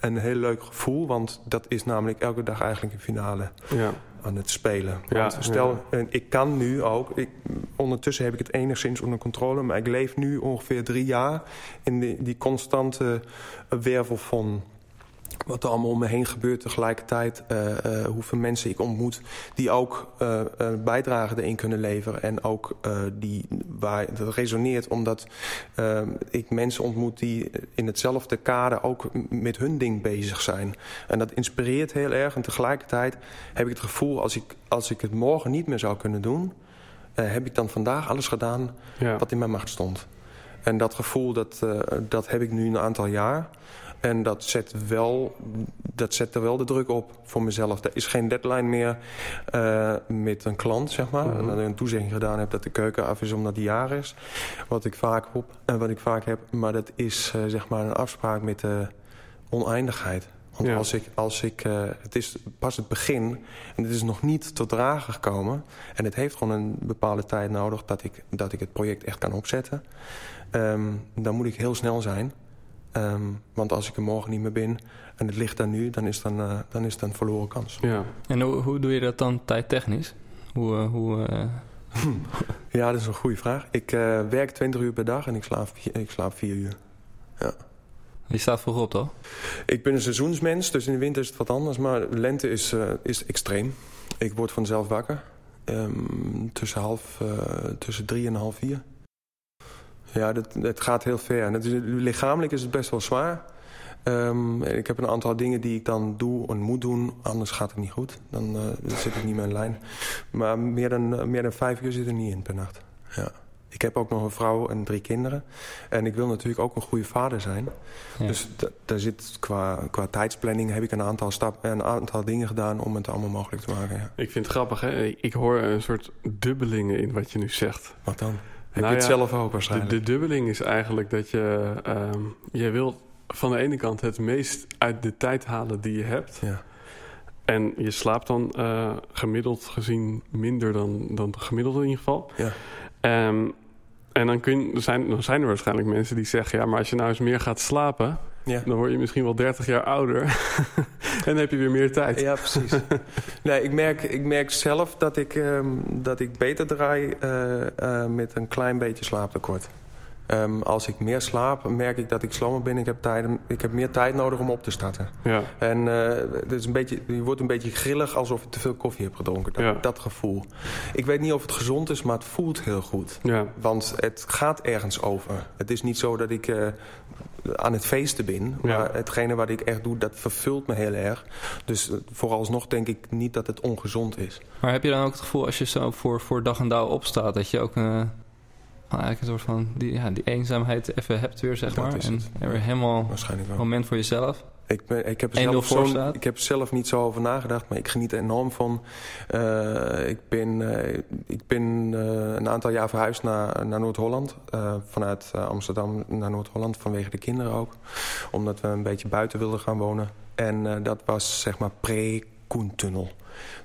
een heel leuk gevoel, want dat is namelijk elke dag eigenlijk een finale. Ja aan het spelen. Ja, stel, ja. ik kan nu ook... Ik, ondertussen heb ik het enigszins onder controle... maar ik leef nu ongeveer drie jaar... in die, die constante wervel van wat er allemaal om me heen gebeurt tegelijkertijd. Uh, uh, hoeveel mensen ik ontmoet die ook uh, bijdragen erin kunnen leveren. En ook die, waar dat resoneert omdat ik mensen ontmoet die in hetzelfde kader ook met hun ding bezig zijn. En dat inspireert heel erg. En tegelijkertijd heb ik het gevoel als ik, als ik het morgen niet meer zou kunnen doen... heb ik dan vandaag alles gedaan ja. wat in mijn macht stond. En dat gevoel dat, dat heb ik nu een aantal jaar... En dat zet, wel, dat zet er wel de druk op voor mezelf. Er is geen deadline meer uh, met een klant, zeg maar. Mm -hmm. Dat ik een toezegging gedaan heb dat de keuken af is omdat die jaar is. Wat ik vaak, op, en wat ik vaak heb. Maar dat is uh, zeg maar een afspraak met de oneindigheid. Want ja. als ik, als ik uh, het is pas het begin en het is nog niet tot dragen gekomen. En het heeft gewoon een bepaalde tijd nodig dat ik, dat ik het project echt kan opzetten. Um, dan moet ik heel snel zijn. Um, want als ik er morgen niet meer ben en het ligt daar nu, dan is, dan, uh, dan is het een verloren kans. Ja. En hoe, hoe doe je dat dan tijdtechnisch? Hoe, uh, hoe, uh... ja, dat is een goede vraag. Ik werk 20 uur per dag en ik slaap, ik slaap 4 uur. Ja. Je staat vroeg op, toch? Ik ben een seizoensmens, dus in de winter is het wat anders. Maar lente is, is extreem. Ik word vanzelf wakker. Um, tussen, half, tussen drie en half vier. Ja, dat, het gaat heel ver. En het is, lichamelijk is het best wel zwaar. Um, ik heb een aantal dingen die ik dan doe en moet doen. Anders gaat het niet goed. Dan, uh, dan zit ik niet meer in lijn. Maar meer dan, uh, meer dan vijf uur zit er niet in per nacht. Ja. Ik heb ook nog een vrouw en drie kinderen. En ik wil natuurlijk ook een goede vader zijn. Ja. Dus daar zit qua, qua tijdsplanning heb ik een aantal, stap, een aantal dingen gedaan om het allemaal mogelijk te maken. Ja. Ik vind het grappig, hè? Ik hoor een soort dubbelingen in wat je nu zegt. Wat dan? Heb nou je het ja, zelf ook waarschijnlijk? De, de, dubbeling is eigenlijk dat je... Um, je wilt van de ene kant het meest uit de tijd halen die je hebt. Ja. En je slaapt dan uh, gemiddeld gezien minder dan, dan gemiddeld in ieder geval. Ja. Um, en dan, kun, zijn, dan zijn er waarschijnlijk mensen die zeggen... ja, maar als je nou eens meer gaat slapen... Ja. Dan word je misschien wel 30 jaar ouder. en dan heb je weer meer tijd. Ja, precies. nee, ik merk, ik merk zelf dat ik, um, dat ik beter draai uh, uh, met een klein beetje slaaptekort. Um, als ik meer slaap, merk ik dat ik slomer ben. Ik heb, tijd, ik heb meer tijd nodig om op te starten. Ja. En uh, het is een beetje, je wordt een beetje grillig alsof je te veel koffie hebt gedronken. Dat, ja. dat gevoel. Ik weet niet of het gezond is, maar het voelt heel goed. Ja. Want het gaat ergens over. Het is niet zo dat ik uh, aan het feesten ben. Maar hetgene wat ik echt doe, dat vervult me heel erg. Dus vooralsnog denk ik niet dat het ongezond is. Maar heb je dan ook het gevoel als je zo voor, voor dag en dauw opstaat... dat je ook... Uh eigenlijk een soort van die, ja, die eenzaamheid even hebt weer, zeg maar. En er weer helemaal een moment voor jezelf. Ik, ben, ik, heb zelf zo, ik heb zelf niet zo over nagedacht, maar ik geniet er enorm van. Uh, ik ben, uh, ik ben uh, een aantal jaar verhuisd naar, naar Noord-Holland. vanuit Amsterdam naar Noord-Holland, vanwege de kinderen ook. Omdat we een beetje buiten wilden gaan wonen. En dat was zeg maar pre-Koentunnel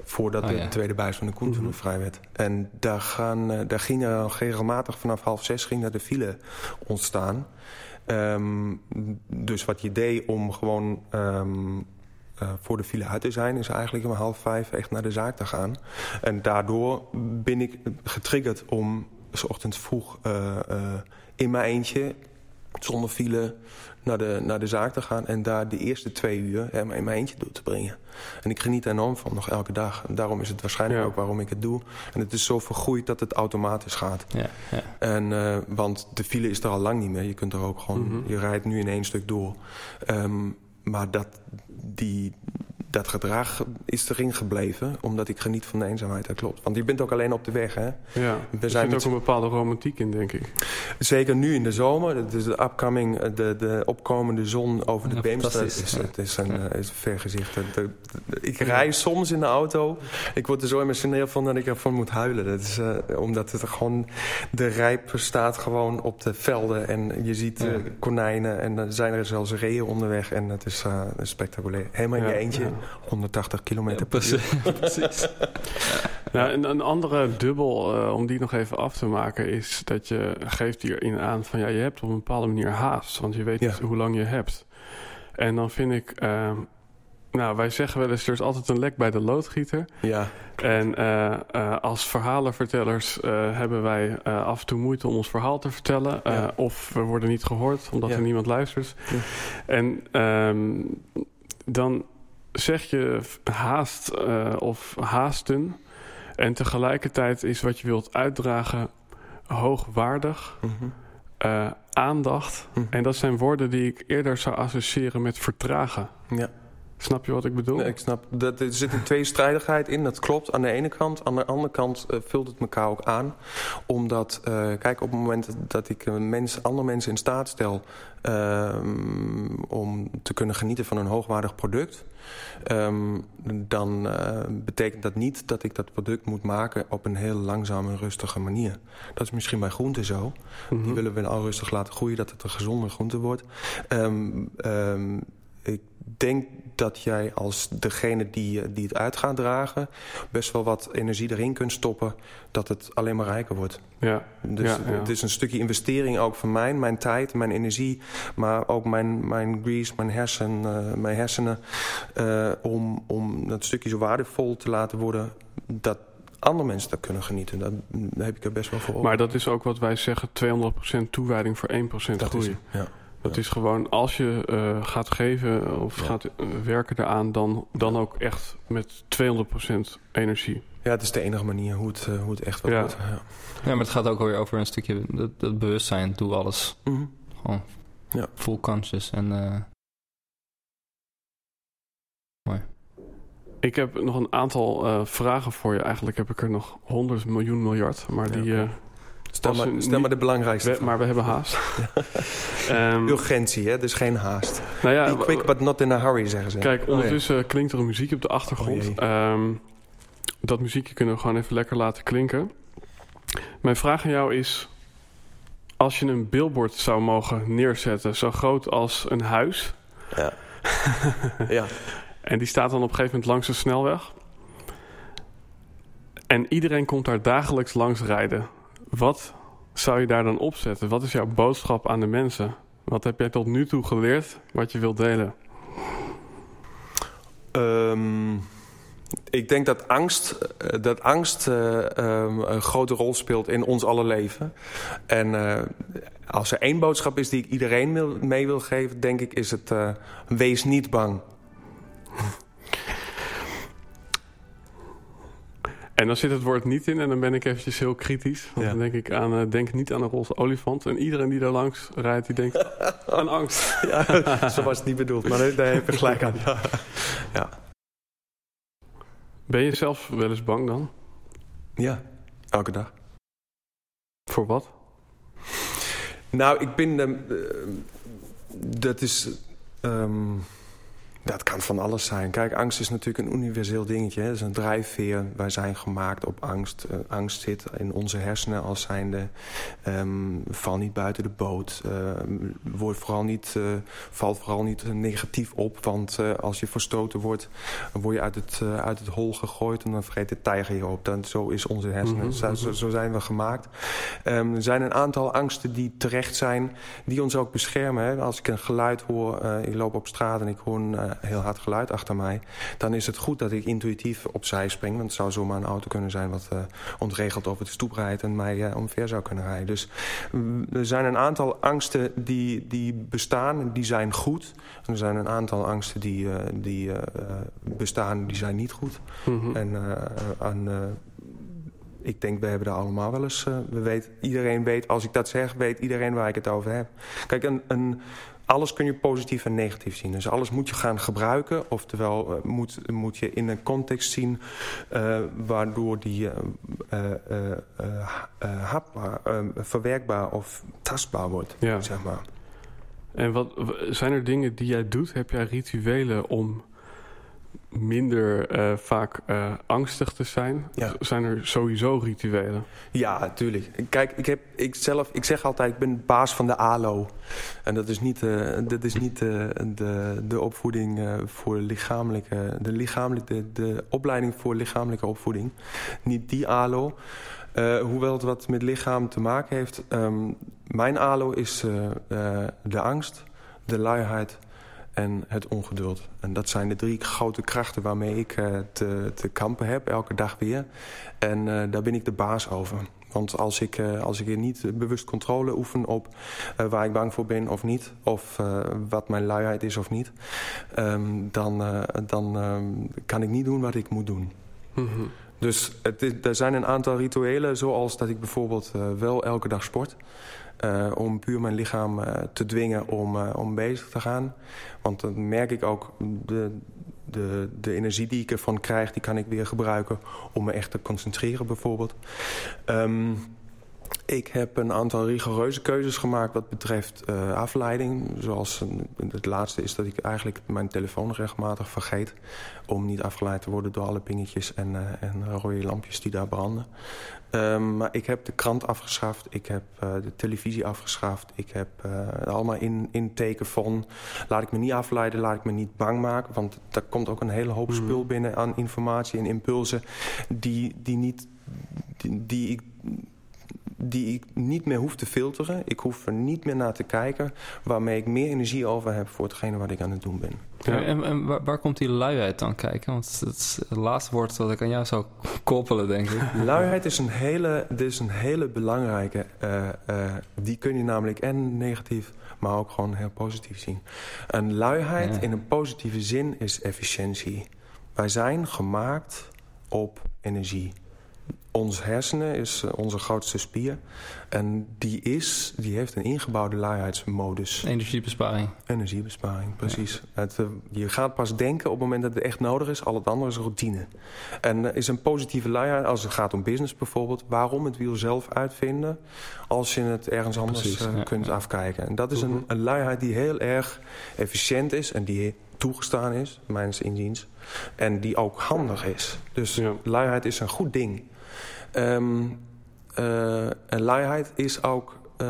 voordat oh, ja. de tweede buis van de Koentunnel mm -hmm. vrij werd. En daar, gaan, uh, daar ging er regelmatig vanaf half zes ging de file ontstaan. Um, dus wat je deed om gewoon um, uh, voor de file uit te zijn... is eigenlijk om half vijf echt naar de zaak te gaan. En daardoor ben ik getriggerd om... s ochtends vroeg uh, in mijn eentje, zonder file naar de, naar de zaak te gaan... en daar de eerste twee uur hè, in mijn eentje door te brengen. En ik geniet er enorm van, nog elke dag. En daarom is het waarschijnlijk ja. ook waarom ik het doe. En het is zo vergroeid dat het automatisch gaat. Ja, ja. En, uh, want de file is er al lang niet meer. Je kunt er ook gewoon... Mm -hmm. Je rijdt nu in één stuk door. Um, maar dat, die, dat gedrag is erin gebleven, omdat ik geniet van de eenzaamheid. Dat klopt. Want je bent ook alleen op de weg, hè? Ja, er zit ook een bepaalde romantiek in, denk ik. Zeker nu in de zomer. Het is de upcoming, de, de opkomende zon over de ja, Beemster. Is, het is een, ja. is een vergezicht. Ik rij soms in de auto. Ik word er zo emotioneel van dat ik ervan moet huilen. Dat is, uh, omdat het gewoon... De rijp staat gewoon op de velden. En je ziet uh, konijnen. En er zijn er zelfs reeën onderweg. En het is uh, spectaculair. Helemaal in je eentje. 180 kilometer per uur. Precies. nou, een, een, andere dubbel, uh, om die nog even af te maken, is dat je geeft hierin aan van ja, je hebt op een bepaalde manier haast, want je weet ja. niet hoe lang je hebt. En dan vind ik, uh, nou, wij zeggen wel eens, er is altijd een lek bij de loodgieter. Ja. En uh, uh, als verhalenvertellers uh, hebben wij af en toe moeite om ons verhaal te vertellen. Ja. Of we worden niet gehoord, omdat ja. er niemand luistert. Ja. En um, dan zeg je haast of haasten. En tegelijkertijd is wat je wilt uitdragen hoogwaardig. Mhm. aandacht. Mhm. En dat zijn woorden die ik eerder zou associëren met vertragen. Ja. Snap je wat ik bedoel? ik snap. Dat, er zit een tweestrijdigheid in, dat klopt. Aan de ene kant. Aan de andere kant uh, vult het elkaar ook aan. Omdat, uh, kijk, op het moment dat ik mens, andere mensen in staat stel... Uh, om te kunnen genieten van een hoogwaardig product... Um, dan uh, betekent dat niet dat ik dat product moet maken op een heel langzame en rustige manier. Dat is misschien bij groenten zo. Mm -hmm. Die willen we al rustig laten groeien, dat het een gezonde groente wordt. Um, ik denk dat jij als degene die, eh, die het uit gaat dragen... best wel wat energie erin kunt stoppen... dat het alleen maar rijker wordt. Ja. Dus het is een stukje investering ook van mij. Mijn tijd, mijn energie, maar ook mijn, mijn grease, mijn, hersen, uh, mijn hersenen... Uh, om, om dat stukje zo waardevol te laten worden... dat andere mensen dat kunnen genieten. Daar heb ik er best wel voor op. Maar dat is ook wat wij zeggen... 200% toewijding voor 1% dat groei. Is, ja. Het is gewoon, als je uh, gaat geven of gaat uh, werken eraan... Dan, dan ook echt met 200% energie. Ja, het is de enige manier hoe het, uh, hoe het echt wel ja. wordt. Ja. ja, maar het gaat ook weer over een stukje dat, dat bewustzijn. Doe alles. Mm -hmm. Gewoon ja. full conscious. En, mooi. Ik heb nog een aantal vragen voor je. Eigenlijk heb ik er nog 100 miljoen miljard. Maar die... Okay. Stel maar, stel maar de belangrijkste. We, maar we hebben haast. um, Urgentie, hè? dus geen haast. Nou ja, Be quick but not in a hurry, zeggen ze. Kijk, ondertussen oh, klinkt er een muziek op de achtergrond. Oh, um, dat muziekje kunnen we gewoon even lekker laten klinken. Mijn vraag aan jou is... Als je een billboard zou mogen neerzetten... zo groot als een huis... Ja. ja. En die staat dan op een gegeven moment langs de snelweg... En iedereen komt daar dagelijks langs rijden. Wat zou je daar dan opzetten? Wat is jouw boodschap aan de mensen? Wat heb jij tot nu toe geleerd wat je wilt delen? Um, ik denk dat angst, eh, dat angst uh, um, een grote rol speelt in ons alle leven. En uh, als er één boodschap is die ik iedereen mee wil geven... denk ik is het wees niet bang. En dan zit het woord niet in en dan ben ik eventjes heel kritisch. Want dan denk ik aan, uh, denk niet aan een roze olifant. En iedereen die daar langs rijdt, die denkt aan angst. Ja, zo was het niet bedoeld, maar daar heb je gelijk aan. Ja. ja. Ben je zelf wel eens bang dan? Ja, elke dag. Voor wat? Nou, ik ben... Uh, dat is... Um, dat kan van alles zijn. Kijk, angst is natuurlijk een universeel dingetje. Het is een drijfveer. Wij zijn gemaakt op angst. Uh, angst zit in onze hersenen als zijnde... Um, val niet buiten de boot. Uh, word vooral niet, uh, val vooral niet negatief op. Want als je verstoten wordt... dan word je uit het, uit het hol gegooid... en dan vergeet de tijger je op. Dan, zo is onze hersenen. Mm -hmm. zo, zo, zijn we gemaakt. Um, er zijn een aantal angsten die terecht zijn... die ons ook beschermen. Hè? Als ik een geluid hoor... ik loop op straat en ik hoor een heel hard geluid achter mij... dan is het goed dat ik intuïtief opzij spring. Want het zou zomaar een auto kunnen zijn wat uh, ontregeld over de stoep rijdt... en mij uh, omver zou kunnen rijden. Dus mm, er zijn een aantal angsten die, die bestaan en die zijn goed. En er zijn een aantal angsten die, uh, die bestaan, die zijn niet goed. Mm -hmm. En aan ik denk, we hebben daar allemaal wel eens... Uh, we weet, iedereen weet, als ik dat zeg, weet iedereen waar ik het over heb. Kijk, een, een, alles kun je positief en negatief zien. Dus alles moet je gaan gebruiken. Oftewel uh, moet, moet je in een context zien... Uh, waardoor die hapbaar, verwerkbaar of tastbaar wordt. Ja. Zeg maar. En wat, zijn er dingen die jij doet? Heb jij rituelen om minder uh, vaak uh, angstig te zijn? Ja. Zijn er sowieso rituelen? Ja, natuurlijk. Kijk, ik, heb, ik, zelf, ik zeg altijd, ik ben baas van de ALO. En dat is niet, uh, dat is niet de, de opvoeding voor lichamelijke... De, lichamelijke de, de opleiding voor lichamelijke opvoeding. Niet die ALO. hoewel het wat met lichaam te maken heeft. Um, mijn ALO is de angst, de luiheid en het ongeduld. En dat zijn de drie grote krachten waarmee ik uh, te, te kampen heb, elke dag weer. En uh, daar ben ik de baas over. Want als ik, als ik niet bewust controle oefen op waar ik bang voor ben of niet... of wat mijn luiheid is of niet... Ehm, dan, dan ehm, kan ik niet doen wat ik moet doen. Mhm. Dus het er zijn een aantal rituelen, zoals dat ik bijvoorbeeld wel elke dag sport... Uh, om puur mijn lichaam uh, te dwingen om, uh, om bezig te gaan. Want dan merk ik ook, de, de, de energie die ik ervan krijg... die kan ik weer gebruiken om me echt te concentreren bijvoorbeeld. Um, ik heb een aantal rigoureuze keuzes gemaakt wat betreft uh, afleiding. Zoals het laatste is dat ik eigenlijk mijn telefoon regelmatig vergeet... om niet afgeleid te worden door alle pingetjes en, uh, en rode lampjes die daar branden. Um, maar ik heb de krant afgeschaft, ik heb uh, de televisie afgeschaft... ik heb allemaal in, in teken van... laat ik me niet afleiden, laat ik me niet bang maken... want daar komt ook een hele hoop hmm. spul binnen aan informatie en impulsen... die, die, niet, die, die ik die ik niet meer hoef te filteren. Ik hoef er niet meer naar te kijken... waarmee ik meer energie over heb voor hetgene wat ik aan het doen ben. Ja. En, en waar, komt die luiheid dan kijken? Want het is het laatste woord dat ik aan jou zou koppelen, denk ik. Luiheid is een hele, is een hele belangrijke. Uh, uh, die kun je namelijk en negatief, maar ook gewoon heel positief zien. Een luiheid in een positieve zin is efficiëntie. Wij zijn gemaakt op energie ons hersenen is eh, onze grootste spier. En die, is, die heeft een ingebouwde luiheidsmodus. Energiebesparing. Energiebesparing, precies. Het, eh, je gaat pas denken op het moment dat het echt nodig is. Al het andere is routine. En uh, is een positieve luiheid, als het gaat om business bijvoorbeeld... waarom het wiel zelf uitvinden als je het ergens anders kunt afkijken. En dat is een, een luiheid die heel erg efficiënt is... en die toegestaan is, mijns inziens. En die ook handig is. Dus ja. luiheid is een goed ding. Um, en luiheid is ook... Uh,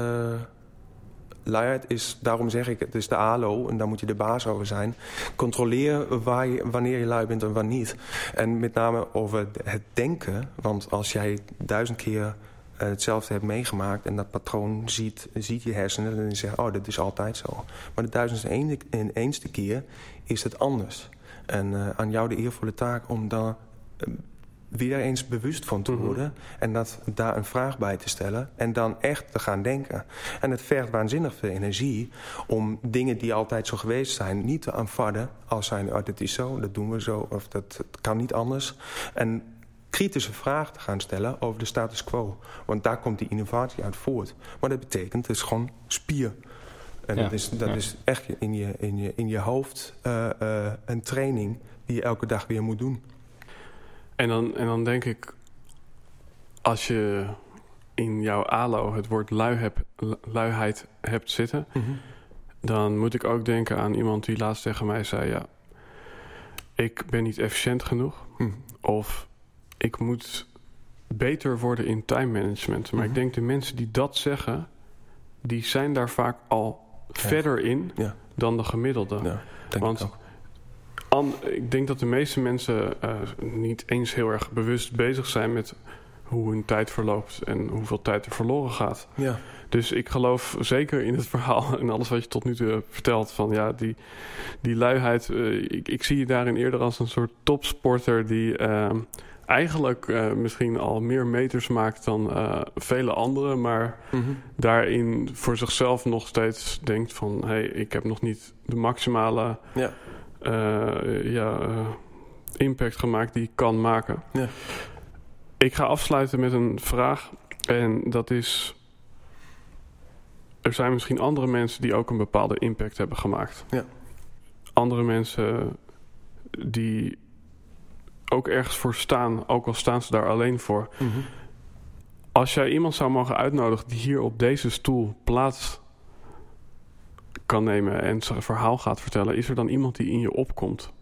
luiheid is, daarom zeg ik, het is de ALO en daar moet je de baas over zijn. Controleer waar je, wanneer je lui bent en wanneer niet. En met name over het denken. Want als jij duizend keer uh, hetzelfde hebt meegemaakt... en dat patroon ziet, ziet je hersenen... dan zeg je, oh, dat is altijd zo. Maar de duizendste en eenste keer is het anders. En aan jou de eervolle taak om daar weer eens bewust van te mhm. worden... en dat, daar een vraag bij te stellen en dan echt te gaan denken. En het vergt waanzinnig veel energie om dingen die altijd zo geweest zijn... niet te aanvaarden als zijn, oh, dat is zo, dat doen we zo... of dat, kan niet anders. En kritische vragen te gaan stellen over de status quo. Want daar komt die innovatie uit voort. Maar dat betekent, het is gewoon spier... En dat, is, dat is echt in je, in je, in je hoofd uh, uh, een training die je elke dag weer moet doen. En dan, en dan denk ik, als je in jouw ALO het woord lui heb, luiheid hebt zitten... Mhm. dan moet ik ook denken aan iemand die laatst tegen mij zei... ja, ik ben niet efficiënt genoeg. Mhm. Of ik moet beter worden in time management. Maar ik mhm. denk de mensen die dat zeggen... die zijn daar vaak al verder in dan de gemiddelde. Ja, denk Want ik ook ik denk dat de meeste mensen uh, niet eens heel erg bewust bezig zijn met hoe hun tijd verloopt en hoeveel tijd er verloren gaat. Ja. Dus ik geloof zeker in het verhaal en alles wat je tot nu toe hebt verteld. Van ja, die, die luiheid. Uh, ik, ik, zie je daarin eerder als een soort topsporter die uh, eigenlijk uh, misschien al meer meters maakt dan vele anderen. Maar mm -hmm. daarin voor zichzelf nog steeds denkt van hé, hey, ik heb nog niet de maximale. Ja ja, uh, impact gemaakt die ik kan maken. Ja. Ik ga afsluiten met een vraag. En dat is... Er zijn misschien andere mensen die ook een bepaalde impact hebben gemaakt. Ja. Andere mensen die ook ergens voor staan, ook al staan ze daar alleen voor. Mm -hmm. Als jij iemand zou mogen uitnodigen die hier op deze stoel plaats kan nemen en zijn verhaal gaat vertellen, is er dan iemand die in je opkomt?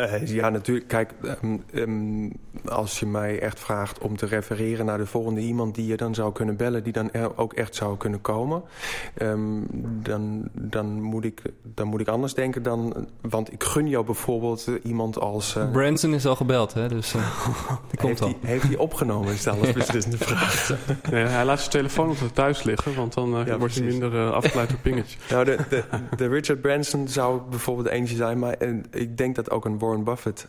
Uh, ja, natuurlijk. Kijk, um, um, als je mij echt vraagt om te refereren naar de volgende iemand die je dan zou kunnen bellen, die dan er ook echt zou kunnen komen, um, dan, dan, moet ik, dan moet ik anders denken dan. Want ik gun jou bijvoorbeeld uh, iemand als. Uh, Branson is al gebeld, hè? Dus die komt heeft al. heeft hij opgenomen? Is alles beslissende vraag. nee, hij laat zijn telefoon op thuis liggen, want dan ja, wordt hij minder afgeleid door pingetje. nou, de, de, de, Richard Branson zou bijvoorbeeld eentje zijn, maar ik denk dat ook een Warren Buffett,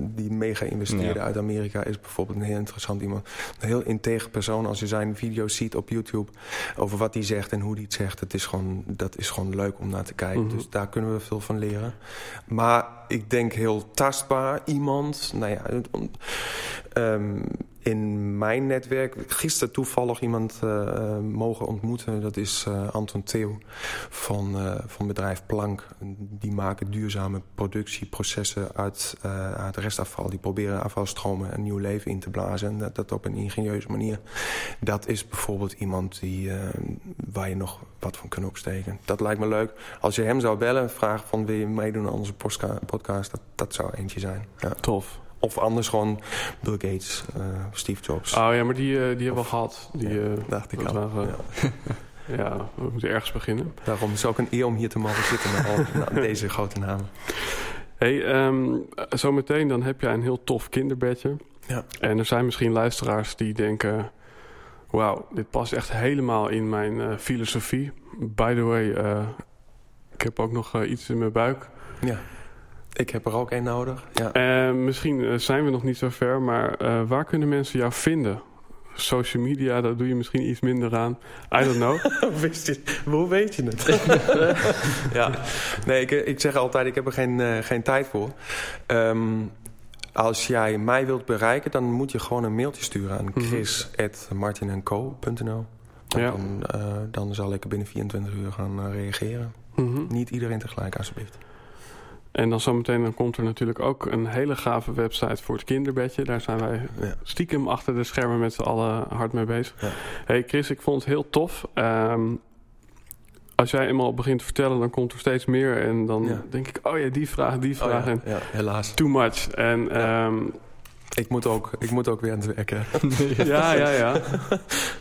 die mega investeerde uit Amerika, is bijvoorbeeld een heel interessant iemand. Een heel integer persoon. Als je zijn video's ziet op YouTube over wat hij zegt en hoe hij het zegt, het is gewoon, dat is gewoon leuk om naar te kijken. Mhm. Dus daar kunnen we veel van leren. Maar ik denk heel tastbaar iemand. Nou ja, um, in mijn netwerk gisteren toevallig iemand uh, mogen ontmoeten. Dat is uh, Anton Theo van, uh, van bedrijf Plank. Die maken duurzame productieprocessen uit, uit restafval. Die proberen afvalstromen een nieuw leven in te blazen. En dat, op een ingenieuze manier. Dat is bijvoorbeeld iemand die, waar je nog wat van kunt opsteken. Dat lijkt me leuk. Als je hem zou bellen, vraag van wil je meedoen aan onze podcast. Dat, dat zou eentje zijn. Ja. Tof. Of anders gewoon Bill Gates, uh, Steve Jobs. Oh ja, maar die, uh, die hebben we gehad. Die, ja, uh, dacht ik al. Waren, ja. ja. we moeten ergens beginnen. Daarom is het ook een eer om hier te mogen zitten met al deze grote namen. hey, um, zometeen dan heb jij een heel tof kinderbedje. Ja. En er zijn misschien luisteraars die denken... Wauw, dit past echt helemaal in mijn filosofie. By the way, ik heb ook nog iets in mijn buik. Ja. Ik heb er ook één nodig. Ja. Uh, misschien eh, zijn we nog niet zo ver, maar uh, waar kunnen mensen jou vinden? Social media, daar doe je misschien iets minder aan. I don't know. Hoe weet je het? ja, nee, ik, ik zeg altijd, ik heb er geen, uh, geen tijd voor. Um, als jij mij wilt bereiken, dan moet je gewoon een mailtje sturen aan mm chris.martinenco.nl. Ja. Dan, dan zal ik binnen 24 uur gaan reageren. Mm -hmm. Niet iedereen tegelijk, alsjeblieft. En dan zometeen dan komt er natuurlijk ook een hele gave website voor het kinderbedje. Daar zijn wij stiekem achter de schermen met z'n allen hard mee bezig. Ja. Hey Chris, ik vond het heel tof. Um, als jij eenmaal begint te vertellen, dan komt er steeds meer. En dan denk ik, oh ja, die vraag, die oh vraag. en helaas. Too much. En... Um, ik moet, ook, ik moet ook weer aan het werken. ja, ja, ja.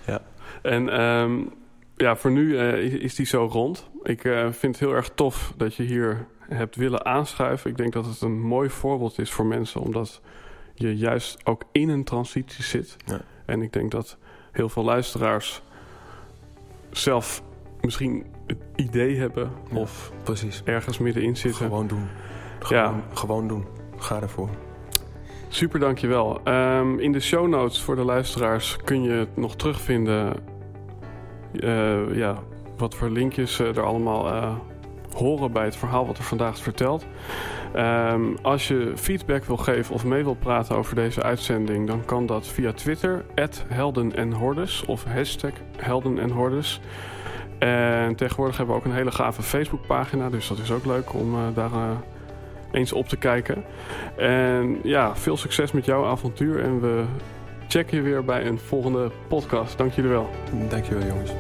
ja. En um, ja, voor nu uh, is die zo rond. Ik uh, vind het heel erg tof dat je hier hebt willen aanschuiven. Ik denk dat het een mooi voorbeeld is voor mensen, omdat je juist ook in een transitie zit. Ja. En ik denk dat heel veel luisteraars zelf misschien het idee hebben of precies. ergens middenin zitten. Gewoon doen. Gewoon, ja. gewoon doen. Ga ervoor. Super, dankjewel. Um, in de show notes voor de luisteraars kun je het nog terugvinden. Uh, ja, wat voor linkjes er allemaal uh, horen bij het verhaal wat er vandaag verteld. Um, als je feedback wil geven of mee wil praten over deze uitzending, dan kan dat via Twitter, helden en hordes of hashtag helden en hordes. En tegenwoordig hebben we ook een hele gave Facebookpagina, dus dat is ook leuk om uh, daar uh, eens op te kijken. En ja, veel succes met jouw avontuur en we checken je weer bij een volgende podcast. Dank jullie wel. Dank wel jongens.